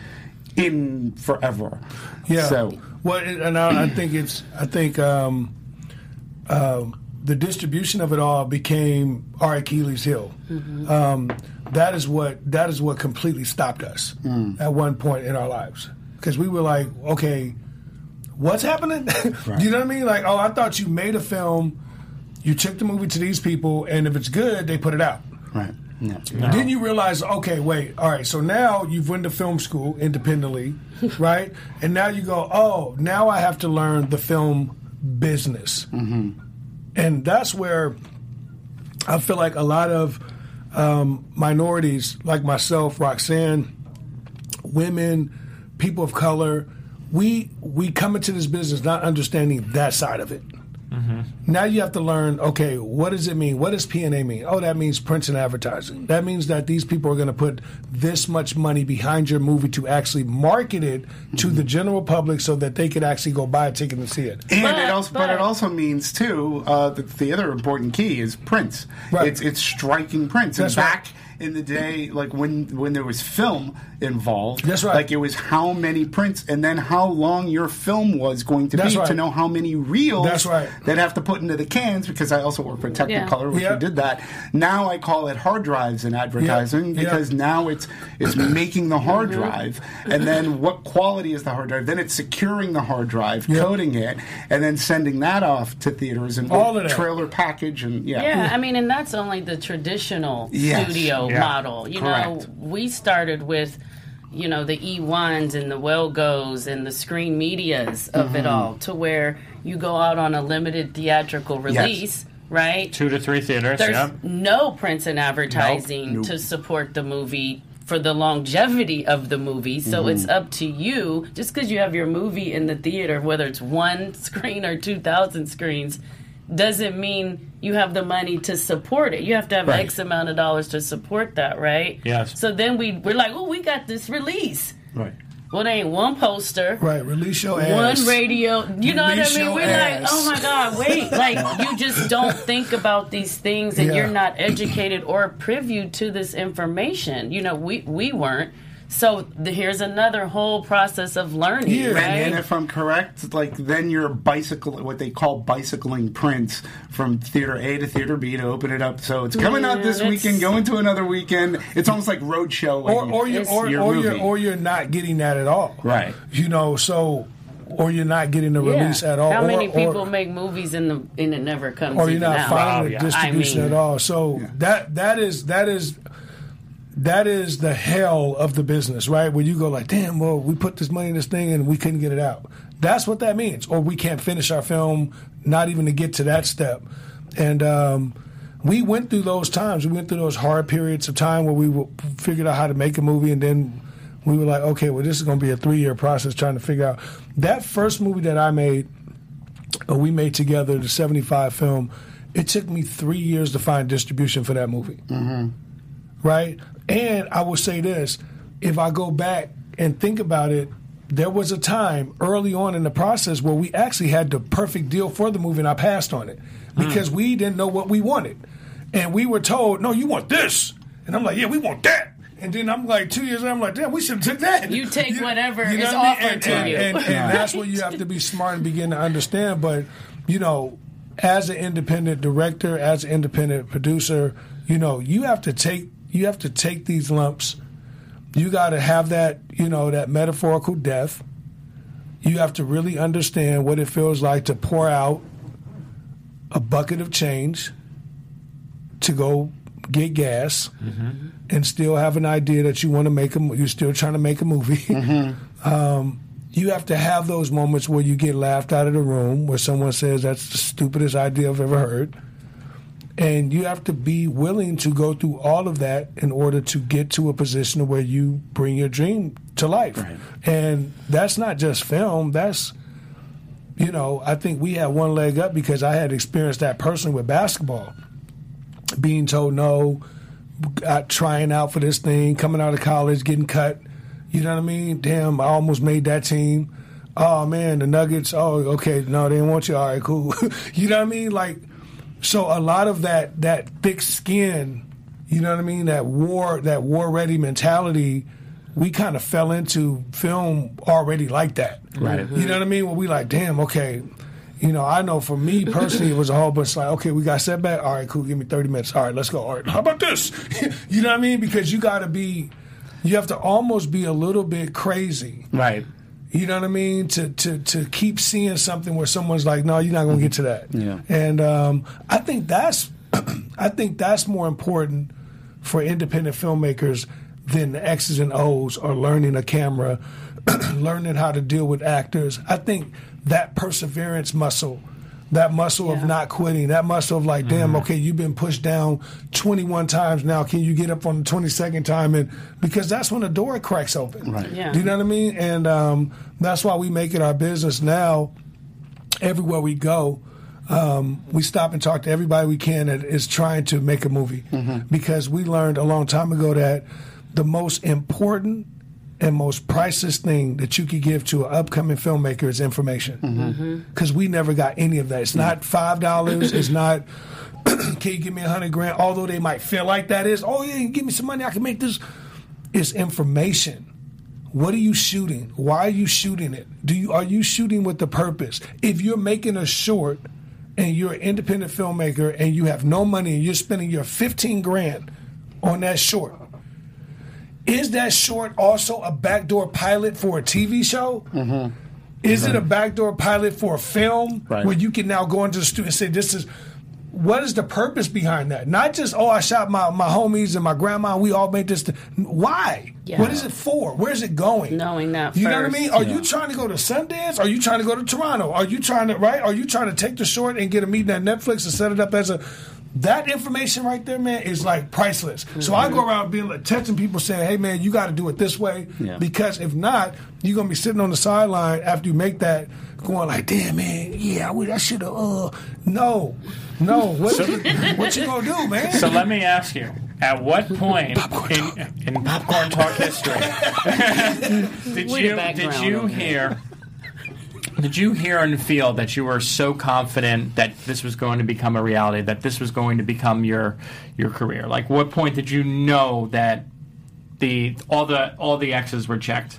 in forever. Yeah. So well, and I, I think it's I think um, um, the distribution of it all became our Achilles heel. Um, that is what that is what completely stopped us at one point in our lives because we were like, okay, what's happening? [laughs] you know what I mean? Like, oh, I thought you made a film, you took the movie to these people, and if it's good, they put it out. right. No. Then you realize, okay, wait, all right. So now you've went to film school independently, [laughs] right? And now you go, oh, now I have to learn the film business, and that's where I feel like a lot of um, minorities, like myself, Roxanne, women, people of color, we we come into this business not understanding that side of it. Now you have to learn. Okay, what does it mean? What does PNA mean? Oh, that means prints and advertising. That means that these people are going to put this much money behind your movie to actually market it to the general public, so that they could actually go buy a ticket and see it. And But- it also, but, it also means too uh, that the other important key is prints. Right. It's it's striking prints. That's and right. Back in the day, like when when there was film involved, That's right. Like it was how many prints, and then how long your film was going to That's be right. to know how many reels. That's right. They'd have to put into the cans because I also work for Technicolor, which Yeah. we did that. Now I call it hard drives in advertising Yeah. because now it's it's making the hard mm-hmm. drive, and then what quality is the hard drive? Then it's securing the hard drive, Yeah. coding it, and then sending that off to theaters and All of that. trailer package and yeah. Yeah, I mean, and that's only the traditional Yes. studio Yeah. model. You know, we started with, you know, the E1s and the Wellgos and the screen medias of Mm-hmm. it all to where you go out on a limited theatrical release, right? Two to three theaters. There's Yep. no prints and advertising Nope. to support the movie for the longevity of the movie. So Mm-hmm. it's up to you. Just because you have your movie in the theater, whether it's one screen or 2,000 screens, doesn't mean you have the money to support it. You have to have Right. X amount of dollars to support that, right? Yes. So then we, we're like, oh, we got this release. Right. Well, there ain't one poster. Right, release your ass. One radio, you know what I Release mean? your We're ass. like, oh my god, wait! [laughs] Like you just don't think about these things, and Yeah. you're not educated or privy to this information. You know, we we weren't. So the, here's another whole process of learning, Yeah. right? And if I'm correct, like then you're bicycle, what they call bicycling prints from theater A to theater B to open it up. So it's coming out this weekend, going to another weekend. It's almost like roadshow. or or you It's or, your or you're or you're not getting that at all. Right. You know, so or you're not getting the Yeah. release at all. How or, many or- people make movies and the and it never comes? or you're even not out? finding Wow, the yeah. distribution I mean- at all. So that that is that is that is the hell of the business, right? Where you go like, damn, well, we put this money in this thing and we couldn't get it out. That's what that means. Or we can't finish our film, not even to get to that step. And um, we went through those times. We went through those hard periods of time where we figured out how to make a movie, and then we were like, okay, well, this is going to be a three year process trying to figure out. That first movie that I made, uh, we made together, the 75 film, it took me three years to find distribution for that movie. Right? And I will say this if I go back and think about it, there was a time early on in the process where we actually had the perfect deal for the movie and I passed on it because hmm. we didn't know what we wanted. And we were told, no, you want this. And I'm like, yeah, we want that. And then I'm like, two years later, I'm like, damn, we should have took that. You take whatever know is what offered And- to and- you. And, and [laughs] that's where you have to be smart and begin to understand. But, you know, as an independent director, as an independent producer, you know, you have to take you have to take these lumps. You got to have that, you know, that metaphorical death. You have to really understand what it feels like to pour out a bucket of change to go get gas and still have an idea that you want to make a you're still trying to make a movie. [laughs] um, you have to have those moments where you get laughed out of the room, where someone says that's the stupidest idea I've ever heard. And you have to be willing to go through all of that in order to get to a position where you bring your dream to life. And that's not just film, that's you know, I think we had one leg up because I had experienced that personally with basketball. Being told no, trying out for this thing, coming out of college, getting cut. You know what I mean? Damn, I almost made that team. Oh man, the Nuggets. Oh, okay, no, they didn't want you. All right, cool. [laughs] you know what I mean? Like, so a lot of that that thick skin. You know what I mean? That war, that war ready mentality. We kind of fell into film already like that. Right. You know what I mean? Well, we like, damn, okay. You know, I know for me personally, it was a whole bunch like, okay, we got setback. All right, cool. Give me 30 minutes. All right, let's go. All right, how about this? [laughs] you know what I mean? Because you got to be, you have to almost be a little bit crazy. Right. You know what I mean? To to to keep seeing something where someone's like, no, you're not going to get to that. Yeah. And um, I think that's, [clears throat] I think that's more important for independent filmmakers than the X's and O's or learning a camera, [clears throat] learning how to deal with actors. I think that perseverance muscle, that muscle of not quitting, that muscle of like, damn, okay, you've been pushed down 21 times now. Can you get up on the 22nd time? And because that's when the door cracks open. Right. Yeah. Do you know what I mean? And um, that's why we make it our business now. Everywhere we go, um, we stop and talk to everybody we can that is trying to make a movie because we learned a long time ago that the most important and most priceless thing that you could give to an upcoming filmmaker is information mm-hmm. Mm-hmm. because we never got any of that. It's not five dollars. it's not. [clears throat] Can you give me a hundred grand? Although they might feel like that is. Oh yeah, give me some money. I can make this. It's information. What are you shooting? Why are you shooting it? Do you are you shooting with the purpose? If you're making a short and you're an independent filmmaker and you have no money and you're spending your 15 grand on that short, is that short also a backdoor pilot for a TV show? Mm-hmm. Is it a mm-hmm. backdoor pilot for a film Right. where you can now go into the studio and say, "This is what is the purpose behind that? Not just oh, I shot my, my homies and my grandma. and We all made this. Th-. Why? Yeah. What is it for? Where's it going? Knowing that you know what I mean? Are you trying to go to Sundance? Are you trying to go to Toronto? Are you trying to right? Are you trying to take the short and get a meeting at Netflix and set it up as a that information right there, man, is like priceless. So I go around being like, texting people saying, "Hey, man, you got to do it this way," Yeah. because if not, you're gonna be sitting on the sideline after you make that, going like, "Damn, man, yeah, I, would- I should have." Uh, no, no, what, what you gonna do, man? So let me ask you: At what point in, in popcorn talk history [laughs] [laughs] did Way you did you hear? Did you hear and feel that you were so confident that this was going to become a reality, that this was going to become your your career? Like, what point did you know that the all the all the X's were checked?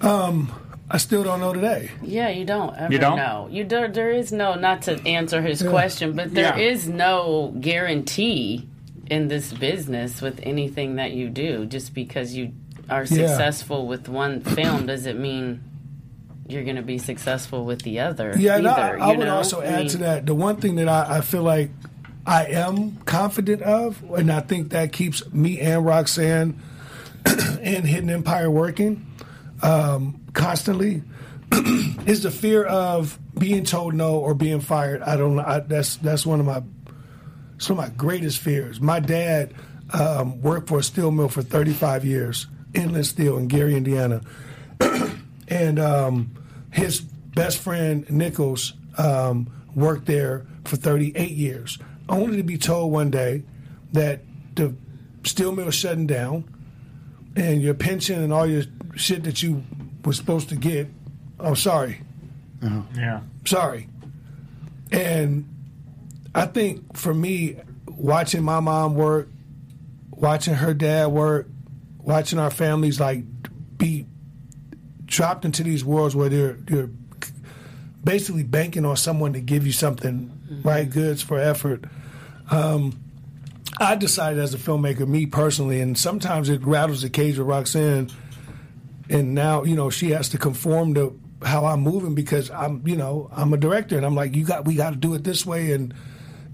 Um, I still don't know today. Yeah, you don't ever You don't? know. You do, there is no not to answer his question, but there Yeah. is no guarantee in this business with anything that you do. Just because you are successful with one film doesn't mean you're going to be successful with the other. Yeah, and I, I would know? also I add mean, to that the one thing that I, I feel like I am confident of, and I think that keeps me and Roxanne [clears throat] and Hidden Empire working um, constantly, [clears throat] is the fear of being told no or being fired. I don't. I, that's that's one of my it's one of my greatest fears. My dad um, worked for a steel mill for 35 years, Inland Steel in Gary, Indiana [clears throat] and um, his best friend Nichols um, worked there for 38 years, only to be told one day that the steel mill is shutting down, and your pension and all your shit that you were supposed to get. I'm sorry, Yeah. sorry. And I think for me, watching my mom work, watching her dad work, watching our families like be dropped into these worlds where they're they're basically banking on someone to give you something, right? Goods for effort. Um, I decided as a filmmaker, me personally, and sometimes it rattles the cage with Roxanne, and now you know she has to conform to how I'm moving because I'm you know I'm a director, and I'm like you got we got to do it this way, and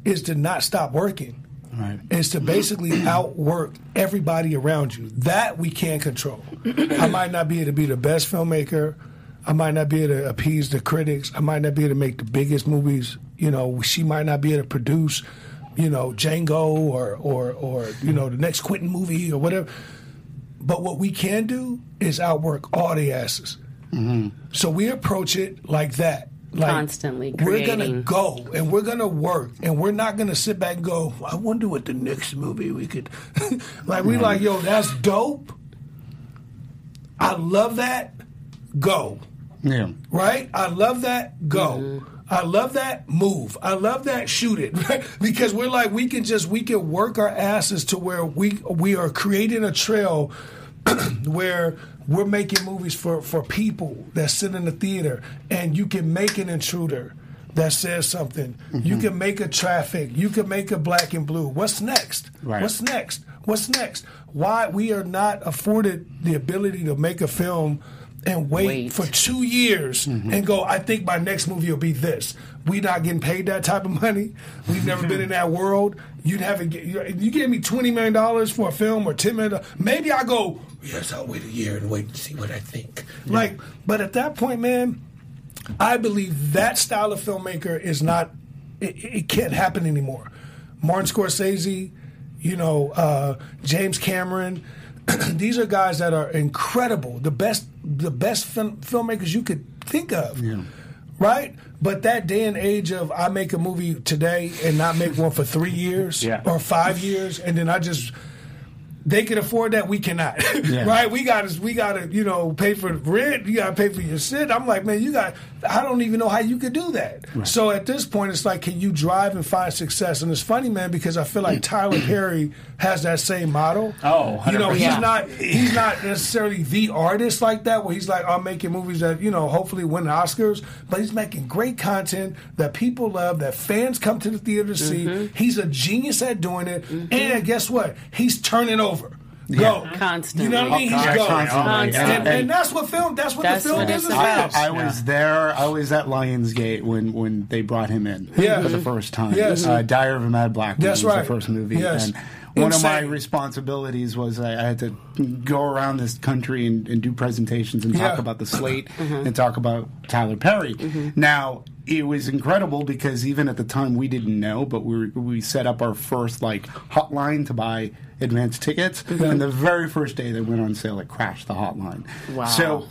is to not stop working. Right. is to basically [clears throat] outwork everybody around you. That we can't control. I might not be able to be the best filmmaker. I might not be able to appease the critics. I might not be able to make the biggest movies. You know, she might not be able to produce, you know, Django or or or you know the next Quentin movie or whatever. But what we can do is outwork all the asses. Mm-hmm. So we approach it like that. Like, Constantly We're gonna go and we're gonna work and we're not gonna sit back and go. I wonder what the next movie we could. [laughs] like we like, yo, that's dope. I love that. Go Yeah. right? I love that. Go. Mm-hmm. I love that. Move. I love that. Shoot it. [laughs] Right? Because we're like we can just we can work our asses to where we we are creating a trail [clears throat] where we're making movies for for people that sit in the theater, and you can make an intruder that says something. You mm-hmm. can make a traffic. You can make a black and blue. What's next? Right. What's next? What's next? Why we are not afforded the ability to make a film and wait, Wait. for two years and go, I think my next movie will be this. We not getting paid that type of money. We've never been in that world. You'd have get, you, you gave me $20 million for a film or $10 million. Maybe I go, yes, I'll wait a year and wait and see what I think. Like, but at that point, man, I believe that style of filmmaker is not, it, it can't happen anymore. Martin Scorsese, you know, uh, James Cameron, [clears throat] these are guys that are incredible, the best, the best film, filmmakers you could think of, right? But that day and age of I make a movie today and not make one for three years Yeah. or five years, and then I just they can afford that. We cannot, [laughs] Yeah. right? We got to, we got to, you know, pay for rent. You got to pay for your shit. I'm like, man, you got. I don't even know how you could do that. So at this point, it's like, can you drive and find success? And it's funny, man, because I feel like Tyler Perry has that same model. Oh, you know, he's not, he's not necessarily the artist like that, where he's like, I'm making movies that you know, hopefully win Oscars, but he's making great content that people love, that fans come to the theater to see. Mm-hmm. He's a genius at doing it, mm-hmm. and guess what? He's turning over. Go Constantly. You know what I mean? He's Yeah, go. constantly. And, and that's what film. That's what That's the film what business about. is. I, I was there. I was at Lionsgate when, when they brought him in Yeah. for the first time. Yes. Uh, Diary of a Mad Black That's was right. the first movie. Yes. And one of my responsibilities was I, I had to go around this country and, and do presentations and talk Yeah. about the slate and talk about Tyler Perry. Now, it was incredible because even at the time we didn't know, but we were, we set up our first like hotline to buy advance tickets, and the very first day they went on sale, it crashed the hotline. Wow. So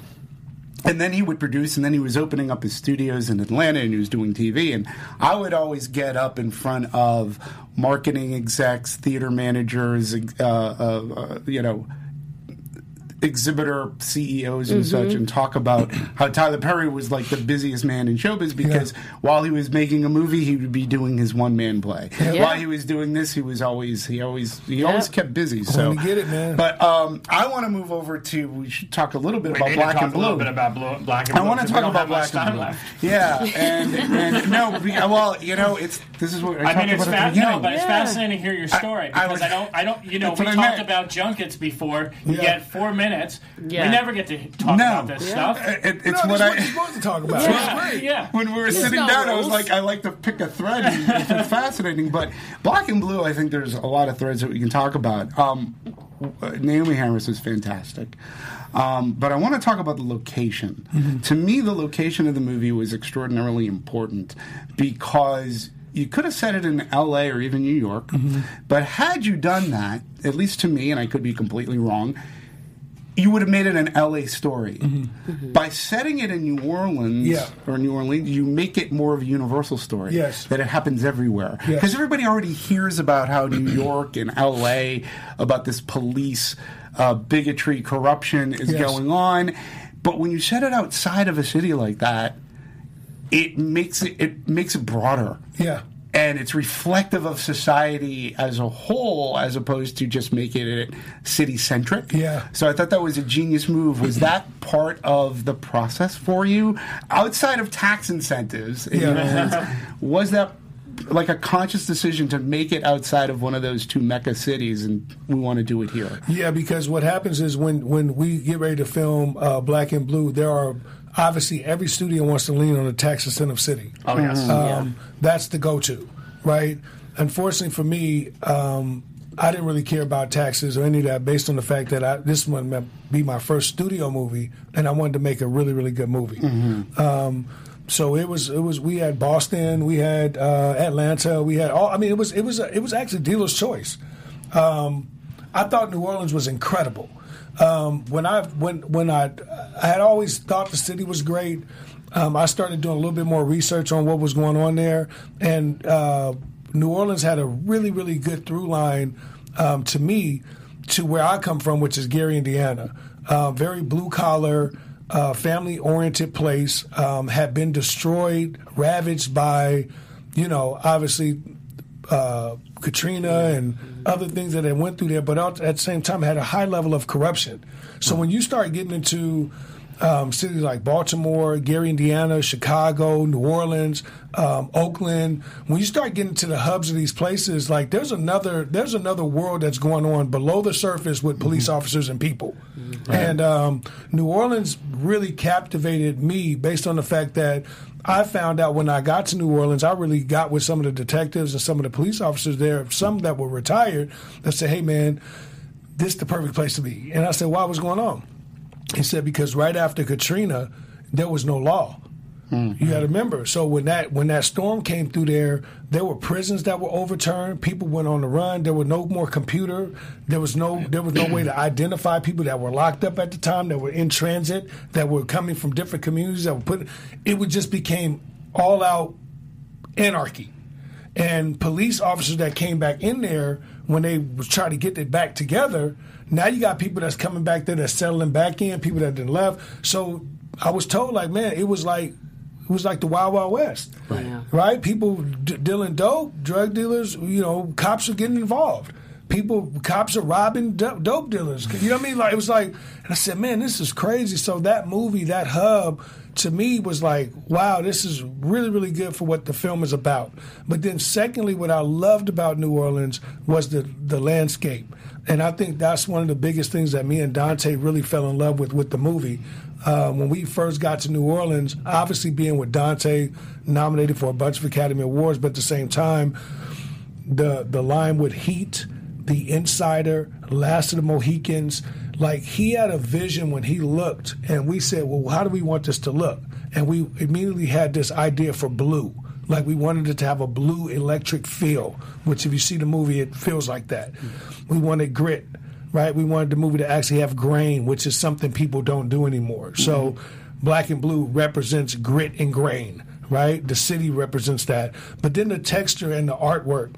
and then he would produce, and then he was opening up his studios in Atlanta, and he was doing TV. And I would always get up in front of marketing execs, theater managers, uh, uh, uh, you know, exhibitor CEOs and such, and talk about how Tyler Perry was like the busiest man in showbiz because while he was making a movie, he would be doing his one man play. Yeah. While he was doing this, he was always he always he always kept busy. So to get it, man. But um, I want to move over to we should talk a little bit We about need Black to talk and Blue. a little bit about blue, black and I blue. want to talk about black and blue. left. Yeah, and, and no, well, you know, it's this is what I, I mean, it's about fa- no, but it's Yeah. fascinating to hear your story I because was- I, don't, I don't, you know, we I talked meant. about junkets before. You Yeah. get four minutes. Yeah. We never get to talk no, about this stuff. It- it- it's No, what I. you're supposed to talk about. [laughs] Yeah, It's great. yeah. when we were sitting no down, I was rules. like, I like to pick a thread. And it's [laughs] fascinating, but black and blue, I think there's a lot of threads that we can talk about. Um, Naomie Harris is fantastic. Um, but I want to talk about the location. To me, the location of the movie was extraordinarily important because you could have set it in L.A. or even New York. But had you done that, at least to me, and I could be completely wrong, you would have made it an LA story. By setting it in New Orleans Yeah. or New Orleans, you make it more of a universal story. Yes. That it happens everywhere. Yes. Because everybody already hears about how New [clears throat] York and LA, about this police uh, bigotry, corruption is Yes. going on. But when you set it outside of a city like that, it makes it it makes it broader Yeah. And it's reflective of society as a whole as opposed to just making it city centric Yeah. so i thought that was a genius move was that part of the process for you outside of tax incentives in Yeah. Orleans, was that like a conscious decision to make it outside of one of those two mecca cities and we want to do it here Yeah, because what happens is when when we get ready to film uh, Black and Blue, there are obviously every studio wants to lean on a tax incentive city. Oh yes. Um, That's the go-to, right? unfortunately for me, um, I didn't really care about taxes or any of that based on the fact that I, this one might be my first studio movie, and I wanted to make a really, really good movie. Um, so it was, it was. We had Boston, we had uh, Atlanta, we had all. I mean, it was, it was, it was actually dealer's choice. Um, I thought New Orleans was incredible. Um, when I when when I I had always thought the city was great. Um, I started doing a little bit more research on what was going on there, and uh, New Orleans had a really really good through line um, to me to where I come from, which is Gary, Indiana. Uh, very blue collar, uh, family oriented place. Um, had been destroyed, ravaged by, you know, obviously uh, Katrina and other things that they went through there, but at the same time had a high level of corruption. So when you start getting into um, cities like Baltimore, Gary, Indiana, Chicago, New Orleans, um, Oakland, when you start getting to the hubs of these places, like there's another there's another world that's going on below the surface with police officers and people. And um, New Orleans really captivated me based on the fact that I found out when I got to New Orleans, I really got with some of the detectives and some of the police officers there, some that were retired, that said, "Hey, man, this is the perfect place to be." And I said, "Why? What's going on?" He said, "Because right after Katrina, there was no law." Mm-hmm. You got to remember. So when that when that storm came through there, there were prisons that were overturned. People went on the run. There were no more computer. There was no there was no way to identify people that were locked up at the time that were in transit that were coming from different communities that were put. It would just became all out anarchy. And police officers that came back in there when they was trying to get it back together, now you got people that's coming back there that's settling back in, people that didn't left. So I was told like, man, it was like it was like the Wild Wild West, Right. Yeah. right? People d- dealing dope, drug dealers, you know, cops are getting involved. People, cops are robbing do- dope dealers. You know what I mean? Like it was like, and I said, man, this is crazy. So that movie, that hub, to me was like, wow, this is really, really good for what the film is about. But then, secondly, what I loved about New Orleans was the the landscape, and I think that's one of the biggest things that me and Dante really fell in love with with the movie. Uh, when we first got to New Orleans, obviously being with Dante, nominated for a bunch of Academy Awards, but at the same time, the the line with Heat, The Insider, Last of the Mohicans, like he had a vision when he looked, and we said, well, how do we want this to look? And we immediately had this idea for blue. Like we wanted it to have a blue electric feel, which if you see the movie, it feels like that. Mm. We wanted grit, right? We wanted the movie to actually have grain, which is something people don't do anymore. So mm-hmm. black and blue represents grit and grain, right? The city represents that. But then the texture and the artwork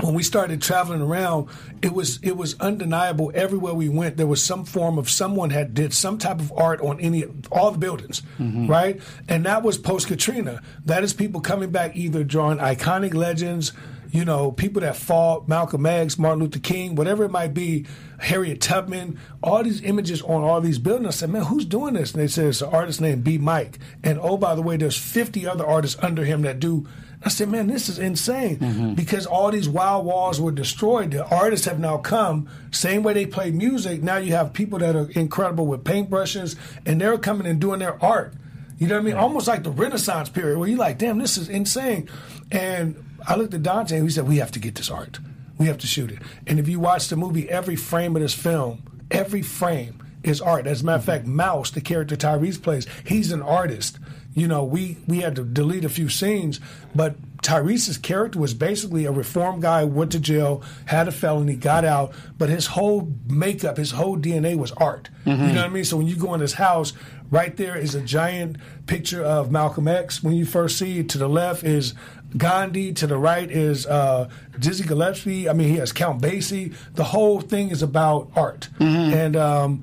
when we started traveling around, it was it was undeniable. Everywhere we went, there was some form of someone had did some type of art on any all the buildings, mm-hmm. right? And that was post Katrina. That is people coming back either drawing iconic legends, you know, people that fought Malcolm X, Martin Luther King, whatever it might be, Harriet Tubman, all these images on all these buildings. I said, man, who's doing this? And they said it's an artist named B. Mike. And oh, by the way, there's 50 other artists under him that do. I said, man, this is insane mm-hmm. because all these wild walls were destroyed. The artists have now come, same way they play music. Now you have people that are incredible with paintbrushes and they're coming and doing their art. You know what I mean? Almost like the Renaissance period where you're like, damn, this is insane. And I looked at Dante and he said, we have to get this art. We have to shoot it. And if you watch the movie, every frame of this film, every frame is art. As a matter of fact, Mouse, the character Tyrese plays, he's an artist. You know, we, we had to delete a few scenes, but Tyrese's character was basically a reformed guy, went to jail, had a felony, got out, but his whole makeup, his whole DNA was art. You mm-hmm. know what I mean? So when you go in his house, right there is a giant picture of Malcolm X. When you first see it, to the left is Gandhi, to the right is uh, Dizzy Gillespie. I mean, he has Count Basie. The whole thing is about art. And um,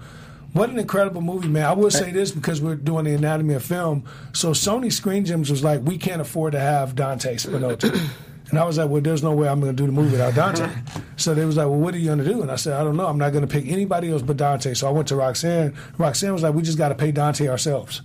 what an incredible movie, man. I will say this because we're doing the anatomy of film. So Sony Screen Gems was like, we can't afford to have Dante Spinotti. [clears throat] And I was like, well, there's no way I'm going to do the movie without Dante. so they was like, well, what are you going to do? And I said, I don't know. I'm not going to pick anybody else but Dante. So I went to Roxanne. Roxanne was like, we just got to pay Dante ourselves.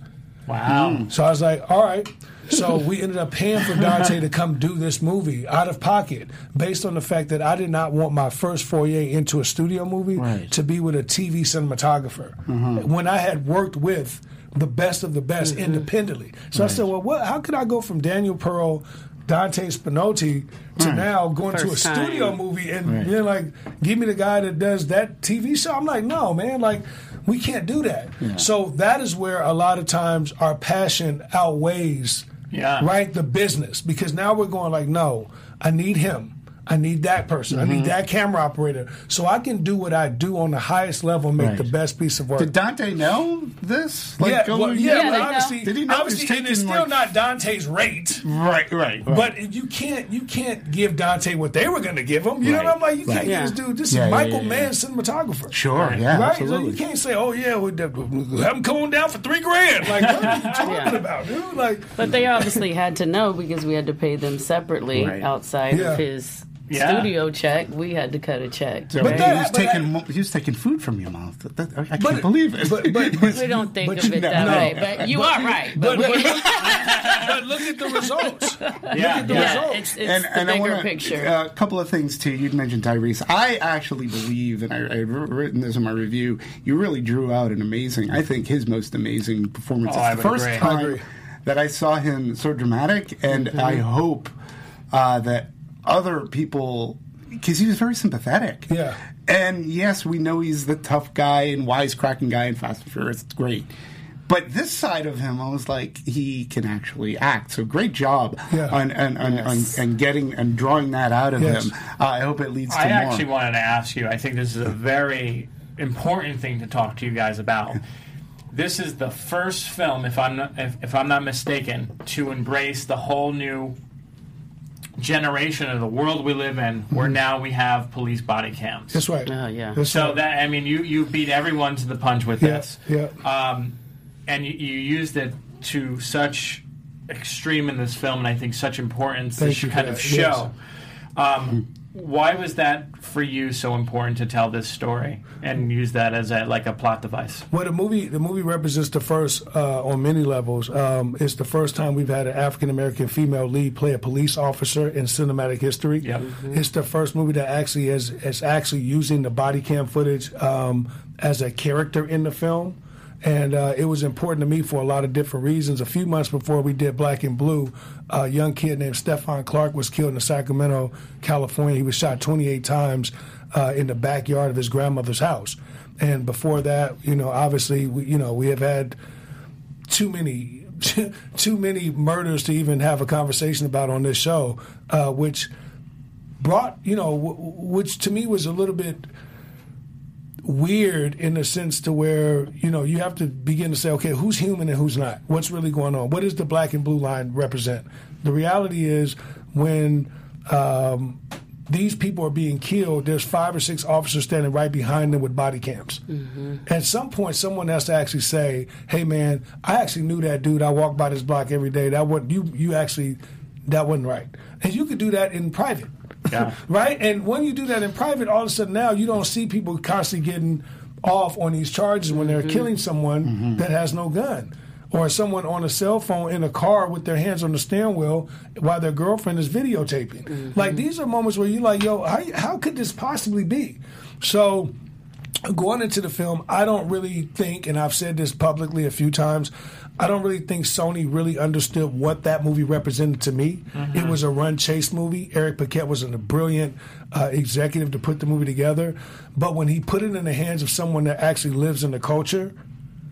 Wow. Hmm. So I was like, all right. So we ended up paying for Dante to come do this movie out of pocket, based on the fact that I did not want my first foyer into a studio movie Right. to be with a TV cinematographer. Mm-hmm. When I had worked with the best of the best mm-hmm. independently. So I said, well, what, how could I go from Daniel Pearl Dante Spinotti to hmm. now going to a First studio movie and being like, give me the guy that does that TV show. I'm like, no, man, like we can't do that. So that is where a lot of times our passion outweighs Yeah. right the business because now we're going like, no, I need him. I need that person. I need mm-hmm. that camera operator. So I can do what I do on the highest level make Right. the best piece of work. Did Dante know this? yeah, go- well, yeah, Yeah, but they know. obviously, Did he know he obviously, and it's still like- not Dante's rate. Right, right, right. But you can't you can't give Dante what they were going to give him. You know what I'm like? You can't Right. give this dude. This Yeah, is yeah, Michael yeah, yeah. Mann, cinematographer. sure, yeah, Right, so you can't say, "Oh yeah, we we have him coming down for three grand." Like, what are you [laughs] talking Yeah. about, dude? Like, But they obviously had to know because we had to pay them separately Right. outside Yeah. of his Yeah. studio check. We had to cut a check. So But he, was but taking, mo- he was taking food from your mouth. That- that- I can't But- believe it. but- but- [laughs] He was- We don't think But of you- it that no. way, but you are right. But, but, but, but look at the results. [laughs] Yeah, Look at the yeah. yeah, results. it's, it's and, the and I bigger wanna, picture. A couple of things too. You'd mentioned Tyrese. I actually believe, and I, I've written this in my review. You really drew out an amazing. I think his most amazing performance. Oh, it's I the first agree. Time agree. that I saw him so dramatic, and Mm-hmm. I hope uh, that other people, because he was very sympathetic. Yeah. And yes, we know he's the tough guy and wisecracking guy in Fast and Furious. It's great. But this side of him, I was like, he can actually act. So great job Yeah. on, on, on, on, and getting and drawing that out of Yes. him. Uh, I hope it leads to I more. actually wanted to ask you. I think this is a very important thing to talk to you guys about. This is the first film, if I'm not, if, if I'm not mistaken, to embrace the whole new generation of the world we live in, where now we have police body cams. That's right. Oh, yeah. That's So right. that I mean, you you beat everyone to the punch with yeah, this. yeah. um, and you, you used it to such extreme in this film, and I think such importance Thank to you kind of that, show. Um, why was that for you so important to tell this story and use that as a like a plot device? Well, the movie the movie represents the first uh, on many levels. Um, it's the first time we've had an African American female lead play a police officer in cinematic history. Yep. It's the first movie that actually is is actually using the body cam footage um, as a character in the film. And uh, it was important to me for a lot of different reasons. A few months before we did Black and Blue, a young kid named Stephon Clark was killed in Sacramento, California. He was shot 28 times uh, in the backyard of his grandmother's house. And before that, you know, obviously, we, you know, we have had too many [laughs] too many murders to even have a conversation about on this show, uh, which brought you know, w- which to me was a little bit weird in the sense to where you know you have to begin to say, okay, who's human and who's not? What's really going on? What does the black and blue line represent? The reality is when. Um, these people are being killed. There's five or six officers standing right behind them with body cams. At some point, someone has to actually say, "Hey, man, I actually knew that dude. I walked by this block every day. That wasn't you. You actually, that wasn't right." And you could do that in private, Yeah. right? And when you do that in private, all of a sudden now you don't see people constantly getting off on these charges when they're mm-hmm. killing someone mm-hmm. that has no gun. Or someone on a cell phone in a car with their hands on the steering wheel while their girlfriend is videotaping. Like mm-hmm. these are moments where you're like, "Yo, how, how could this possibly be?" So, going into the film, I don't really think, and I've said this publicly a few times, I don't really think Sony really understood what that movie represented to me. It was a run chase movie. Eric Paquette was a brilliant uh, executive to put the movie together. But when he put it in the hands of someone that actually lives in the culture,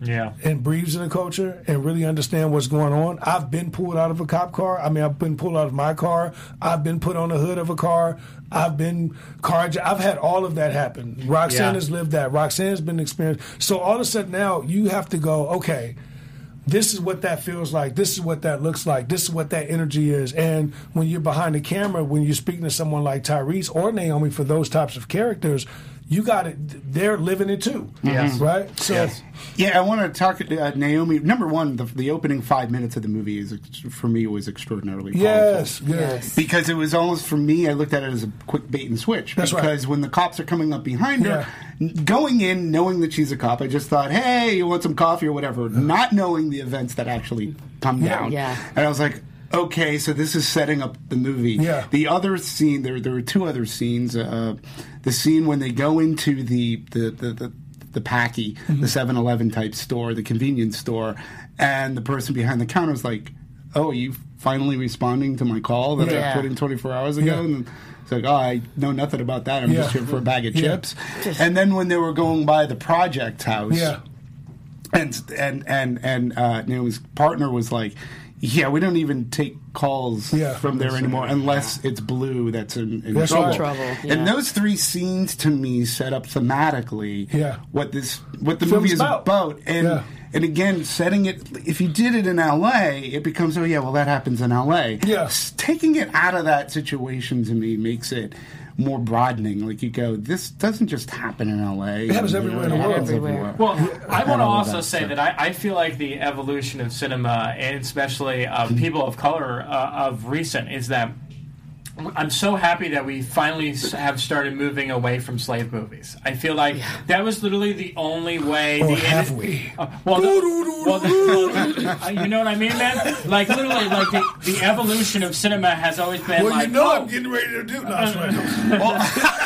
Yeah. and breathes in the culture and really understand what's going on. I've been pulled out of a cop car. I mean, I've been pulled out of my car. I've been put on the hood of a car. I've been carjacked. I've had all of that happen. Roxanne Yeah. has lived that. Roxanne has been experienced. So all of a sudden now you have to go, okay, this is what that feels like. This is what that looks like. This is what that energy is. And when you're behind the camera, when you're speaking to someone like Tyrese or Naomie for those types of characters, you got it. They're living it too. Yes. Right. So. Yes. Yeah, I want to talk uh, Naomie. Number one, the, the opening five minutes of the movie is for me was extraordinarily. Yes, good. Yes. Because it was almost for me, I looked at it as a quick bait and switch. That's right. because when the cops are coming up behind her, n- going in knowing that she's a cop, I just thought, hey, you want some coffee or whatever, not knowing the events that actually come down. Yeah. And I was like, okay, so this is setting up the movie. Yeah. The other scene, there there were two other scenes. Uh, the scene when they go into the the the. the the Packy, Mm-hmm. the 7 Eleven type store, the convenience store, and the person behind the counter is like, "Oh, are you finally responding to my call that Yeah. I put in 24 hours ago?" Yeah. And it's like, "Oh, I know nothing about that. I'm just here for a bag of Yeah. chips." And then when they were going by the project house, Yeah. and and and and uh, you know, his partner was like, "Yeah, we don't even take calls Yeah. from there anymore unless it's blue that's in, in That's trouble." Trouble, yeah. And those three scenes to me set up thematically Yeah. what this what the Film's movie is about. about, and. Yeah. And again, setting it, if you did it in LA, it becomes, oh, yeah, well, that happens in LA. Yes. Taking it out of that situation to me makes it more broadening. Like you go, this doesn't just happen in LA. It happens everywhere in the world. Everywhere. Well, I want to also that say stuff. that I, I feel like the evolution of cinema, and especially of people of color uh, of recent, is that I'm so happy that we finally have started moving away from slave movies. I feel like that was literally the only way. Or the have we? Uh, well, the, well, the, [laughs] uh, you know what I mean, man? Like literally, like the, the evolution of cinema has always been Well, like, you know oh, I'm getting ready to do. No, I'm sorry. [laughs] [laughs]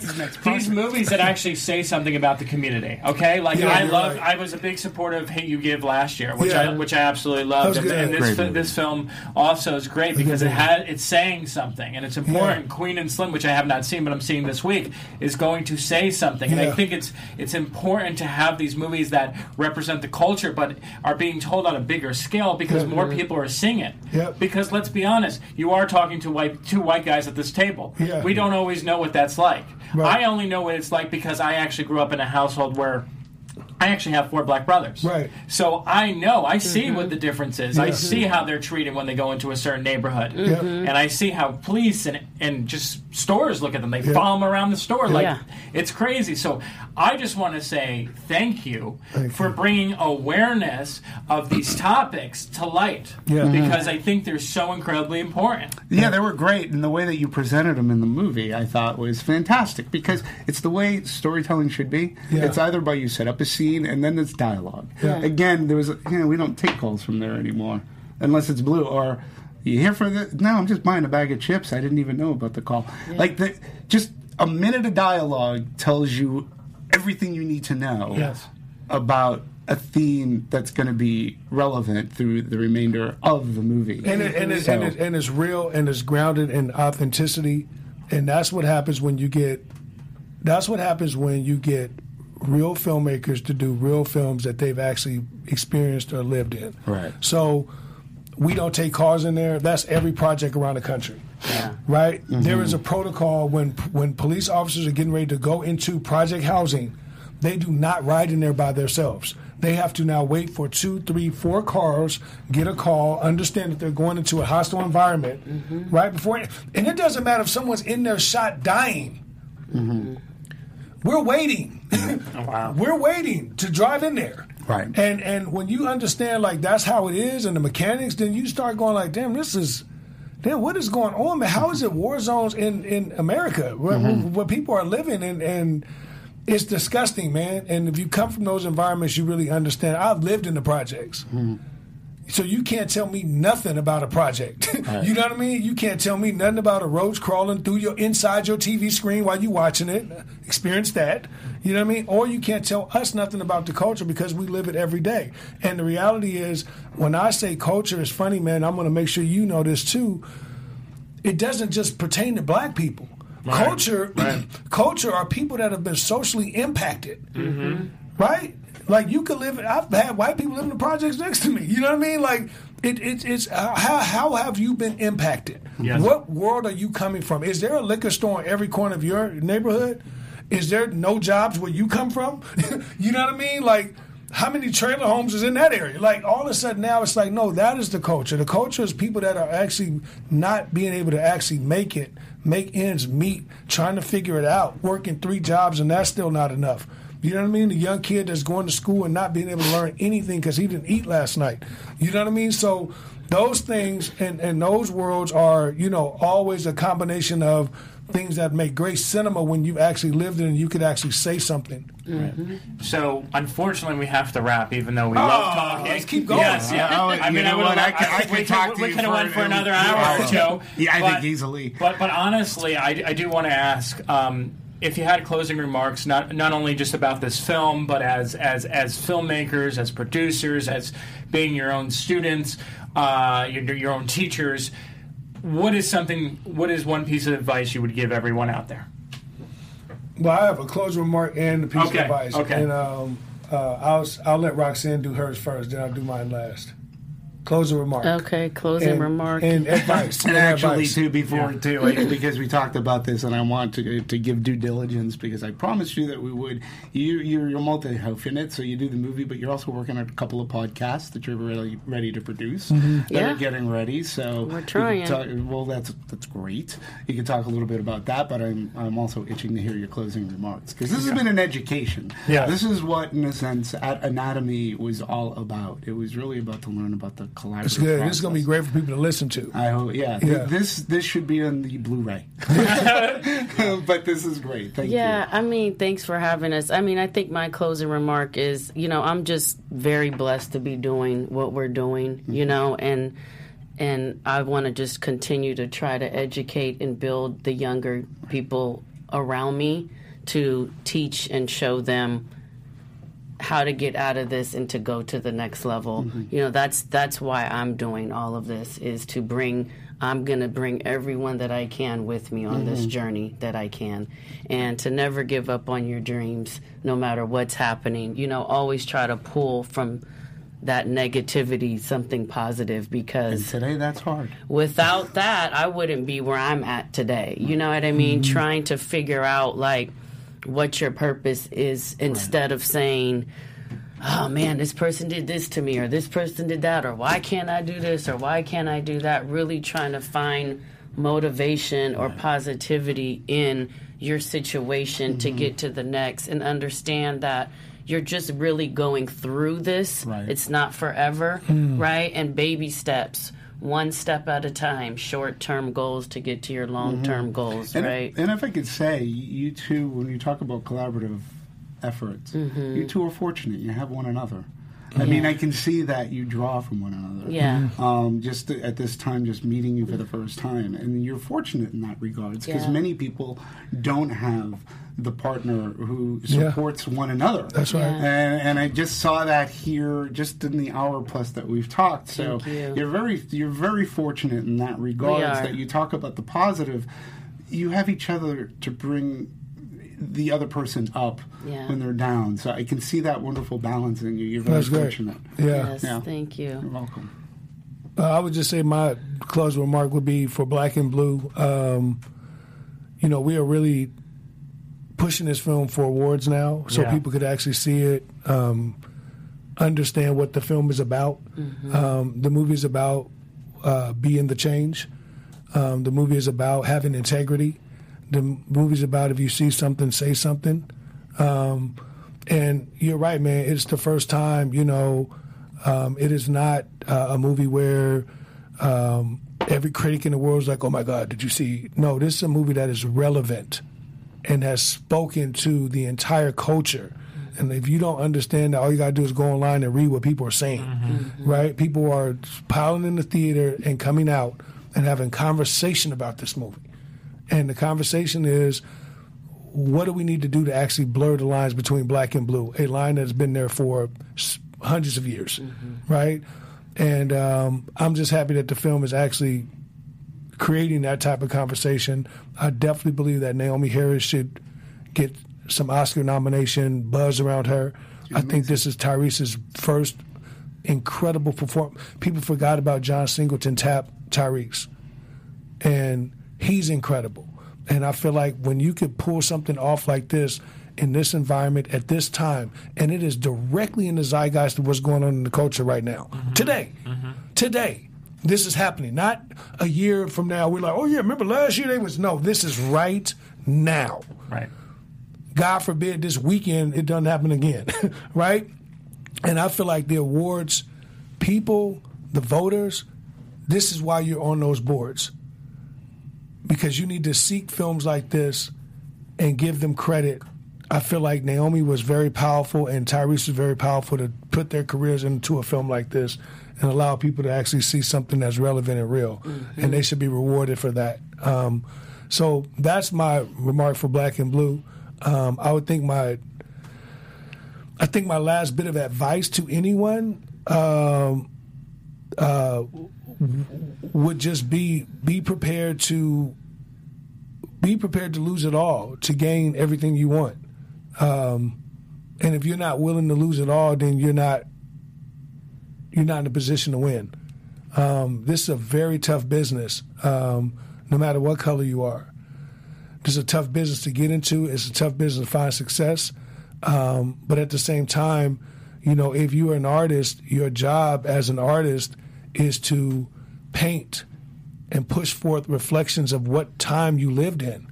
but I'm like these movies that actually say something about the community. Okay, like Yeah, I love. right. I was a big supporter of Hate You Give last year, which Yeah. I which I absolutely loved. And, and this fi- this film also is great because it had it's saying something and it's important. Yeah. Queen and Slim, which I have not seen, but I'm seeing this week, is going to say something, and I think it's it's important to have these movies that represent the culture, but are being told on a bigger scale because more people are seeing it. Yep. Because let's be honest, you are talking to white two white guys at this table. Yeah. We don't always know what that's like. Right. I only know what it's like because I actually grew up in a household where I actually have four black brothers. Right. So I know, I see mm-hmm. what the difference is. I Yeah. see how they're treated when they go into a certain neighborhood. Yeah. And I see how police and, and just stores look at them. They Yeah. follow them around the store. Like, Yeah. it's crazy. So I just want to say thank you Thank for you. bringing awareness of these topics to light. Yeah. Mm-hmm. Because I think they're so incredibly important. Yeah, they were great, and the way that you presented them in the movie, I thought was fantastic because it's the way storytelling should be. Yeah. It's either by you set up a scene and then it's dialogue. Yeah. Again, there was you know we don't take calls from there anymore unless it's blue or. You here for the? No, I'm just buying a bag of chips. I didn't even know about the call. Like the just a minute of dialogue tells you everything you need to know Yes. about a theme that's going to be relevant through the remainder of the movie. and it, and, it, So- and, it, and it's real and it's grounded in authenticity and that's what happens when you get that's what happens when you get real filmmakers to do real films that they've actually experienced or lived in. Right. so we don't take cars in there. That's every project around the country. Yeah. right? Mm-hmm. There is a protocol when when police officers are getting ready to go into project housing they do not ride in there by themselves. They have to now wait for two three four cars get a call understand that they're going into a hostile environment mm-hmm. right? Before and it doesn't matter if someone's in there shot dying mm-hmm. We're waiting [laughs] oh, wow. we're waiting to drive in there. Right. And and when you understand like that's how it is and the mechanics, then you start going like, damn, this is damn, what is going on, man? How is it war zones in, in America where, mm-hmm. where people are living and and it's disgusting, man. And if you come from those environments, you really understand. I've lived in the projects. Mm-hmm. So you can't tell me nothing about a project. [laughs] you know what I mean? You can't tell me nothing about a roach crawling through your inside your TV screen while you're watching it. Experience that. You know what I mean? Or you can't tell us nothing about the culture because we live it every day. And the reality is, when I say culture is funny, man, I'm going to make sure you know this too. It doesn't just pertain to black people. Culture, [clears throat] culture are people that have been socially impacted mm-hmm. right? Like you could live. I've had white people live in the projects next to me. You know what I mean? Like it, it it's uh, how how have you been impacted? Yes. What world are you coming from? Is there a liquor store in every corner of your neighborhood? Is there no jobs where you come from? [laughs] you know what I mean? Like. How many trailer homes is in that area? Like all of a sudden now it's like no, that is the culture. The culture is people that are actually not being able to actually make it, make ends meet, trying to figure it out, working three jobs, and that's still not enough. You know what I mean? The young kid that's going to school and not being able to learn anything because he didn't eat last night. You know what I mean? So those things and, and those worlds are, you know, always a combination of things that make great cinema when you actually lived it and you could actually say something. So unfortunately, we have to wrap, even though we love talking. let's keep going. Yes, yeah. Oh, I mean, I would what? I could- I could we talk could, to we you could have for went for another hour. hour or two. Yeah, I think easily. But but honestly, I, I do want to ask. Um, if you had closing remarks, not not only just about this film, but as as as filmmakers, as producers, as being your own students, uh, your, your own teachers, what is something? What is one piece of advice you would give everyone out there? Well, I have a closing remark and a piece Okay, of advice. okay. And um, uh, I'll I'll let Roxanne do hers first, then I'll do mine last. Closing remark. Okay, closing And, remark. and advice. [laughs] And actually, advice. too, before Yeah. too, like, because we talked about this, and I want to to give due diligence because I promised you that we would. You you're, you're multi hyphenate, so you do the movie, but you're also working on a couple of podcasts that you're really ready to produce. Mm-hmm. That Yeah. are getting ready. So We're trying. talk- well, that's that's great. You can talk a little bit about that, but I'm I'm also itching to hear your closing remarks because this has been an education. Yeah. this is what, in a sense, at Anatomy was all about. It was really about to learn about the collaborative. It's good. This is going to be great for people to listen to. I hope, yeah. th- Yeah. This this should be on the Blu-ray, [laughs] [laughs] but this is great. Thank Yeah, you. Yeah. I mean, thanks for having us. I mean, I think my closing remark is, you know, I'm just very blessed to be doing what we're doing, you mm-hmm. know, and and I want to just continue to try to educate and build the younger people around me to teach and show them how to get out of this and to go to the next level. Mm-hmm. You know, that's that's why I'm doing all of this is to bring I'm going to bring everyone that I can with me on this mm-hmm. journey that I can and to never give up on your dreams no matter what's happening. You know, always try to pull from that negativity something positive because Today, that's hard. without that, I wouldn't be where I'm at today. You know what I mean? Mm-hmm. Trying to figure out like what your purpose is instead of saying, "Oh man, this person did this to me or this person did that or why can't I do this or why can't I do that?" Really trying to find motivation or positivity in your situation to mm-hmm. get to the next and understand that you're just really going through this. Right. It's not forever, hmm. right? And baby steps, one step at a time, short term goals to get to your long term goals, And, right? and if I could say, you two, when you talk about collaborative efforts, Mm-hmm. you two are fortunate. You have one another. I mean, I can see that you draw from one another. Yeah. Um, just at this time, just meeting you for the first time, and you're fortunate in that regards because Yeah. many people don't have the partner who Yeah. supports one another. That's right. Yeah. And, and I just saw that here, just in the hour plus that we've talked. So Thank you. are very you're very fortunate in that regards that you talk about the positive. You have each other to bring the other person up Yeah. when they're down. So I can see that wonderful balance in you. You're very That's great. fortunate. Yeah. yes, Yeah. thank you. You're welcome. Uh, I would just say my closing remark would be for Black and Blue. Um, you know, we are really pushing this film for awards now, so Yeah. people could actually see it, um, understand what the film is about. Um, the movie is about uh, being the change. Um, the movie is about having integrity. The movie's about if you see something, say something. Um, and you're right, man. It's the first time, you know, um, it is not uh, a movie where um, every critic in the world is like, oh my God, did you see? No, this is a movie that is relevant and has spoken to the entire culture. And if you don't understand that, all you got to do is go online and read what people are saying, right? People are piling in the theater and coming out and having conversation about this movie. And the conversation is, what do we need to do to actually blur the lines between black and blue? A line that's been there for hundreds of years, right? And um, I'm just happy that the film is actually creating that type of conversation. I definitely believe that Naomie Harris should get some Oscar nomination buzz around her. I think this is Tyrese's first incredible performance. People forgot about John Singleton tap Tyrese, and he's incredible. And I feel like when you could pull something off like this in this environment at this time, and it is directly in the zeitgeist of what's going on in the culture right now, mm-hmm. today, mm-hmm. today. This is happening. Not a year from now. We're like, oh yeah, remember last year they was no. This is right now. Right. God forbid this weekend it doesn't happen again, [laughs] right? And I feel like the awards, people, the voters, this is why you're on those boards. Because you need to seek films like this and give them credit. I feel like Naomie was very powerful and Tyrese was very powerful to put their careers into a film like this and allow people to actually see something that's relevant and real. And they should be rewarded for that. Um, so that's my remark for Black and Blue. Um, I would think my I think my last bit of advice to anyone um, uh, would just be be prepared to be prepared to lose it all to gain everything you want. Um, and if you're not willing to lose it all, then you're not you're not in a position to win. Um, this is a very tough business, um, no matter what color you are. This is a tough business to get into. It's a tough business to find success. Um, but at the same time, you know, if you're an artist, your job as an artist is to paint and push forth reflections of what time you lived in.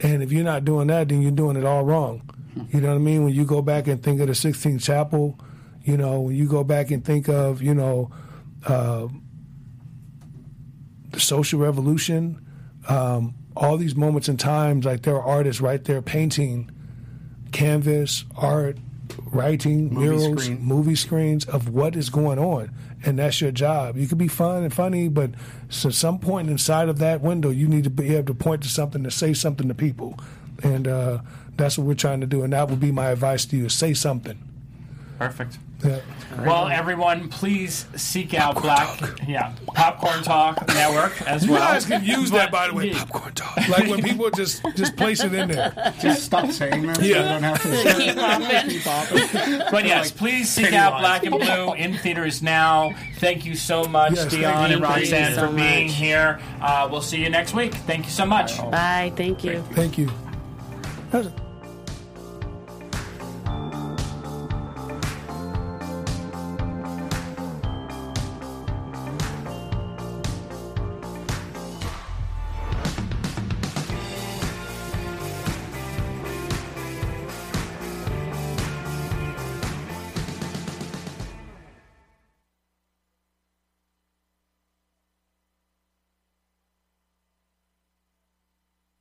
And if you're not doing that, then you're doing it all wrong. You know what I mean? When you go back and think of the Sistine Chapel, you know, when you go back and think of, you know, uh, the social revolution, um, all these moments in times, like there are artists right there painting canvas, art, writing, Movie murals, screen. movie screens of what is going on. And that's your job. You can be fun and funny, but so some point inside of that window, you need to be able to point to something to say something to people. And uh, that's what we're trying to do. And that would be my advice to you is say something. Perfect. Yeah. Well, everyone, please seek out Black, yeah, Popcorn Talk Network as well. You well. guys can use that, by the way. Yeah. [laughs] Popcorn talk. Like when people just just place it in there. Just stop saying that. so Yeah. you don't have to Keep popping. keep popping. But yes, please seek out Black and Blue in theaters now. Thank you so much, Yes, Deon and you. Thank you Roxanne, so for being much. here. Uh, we'll see you next week. Thank you so much. Bye. Thank you. Thank you. That was-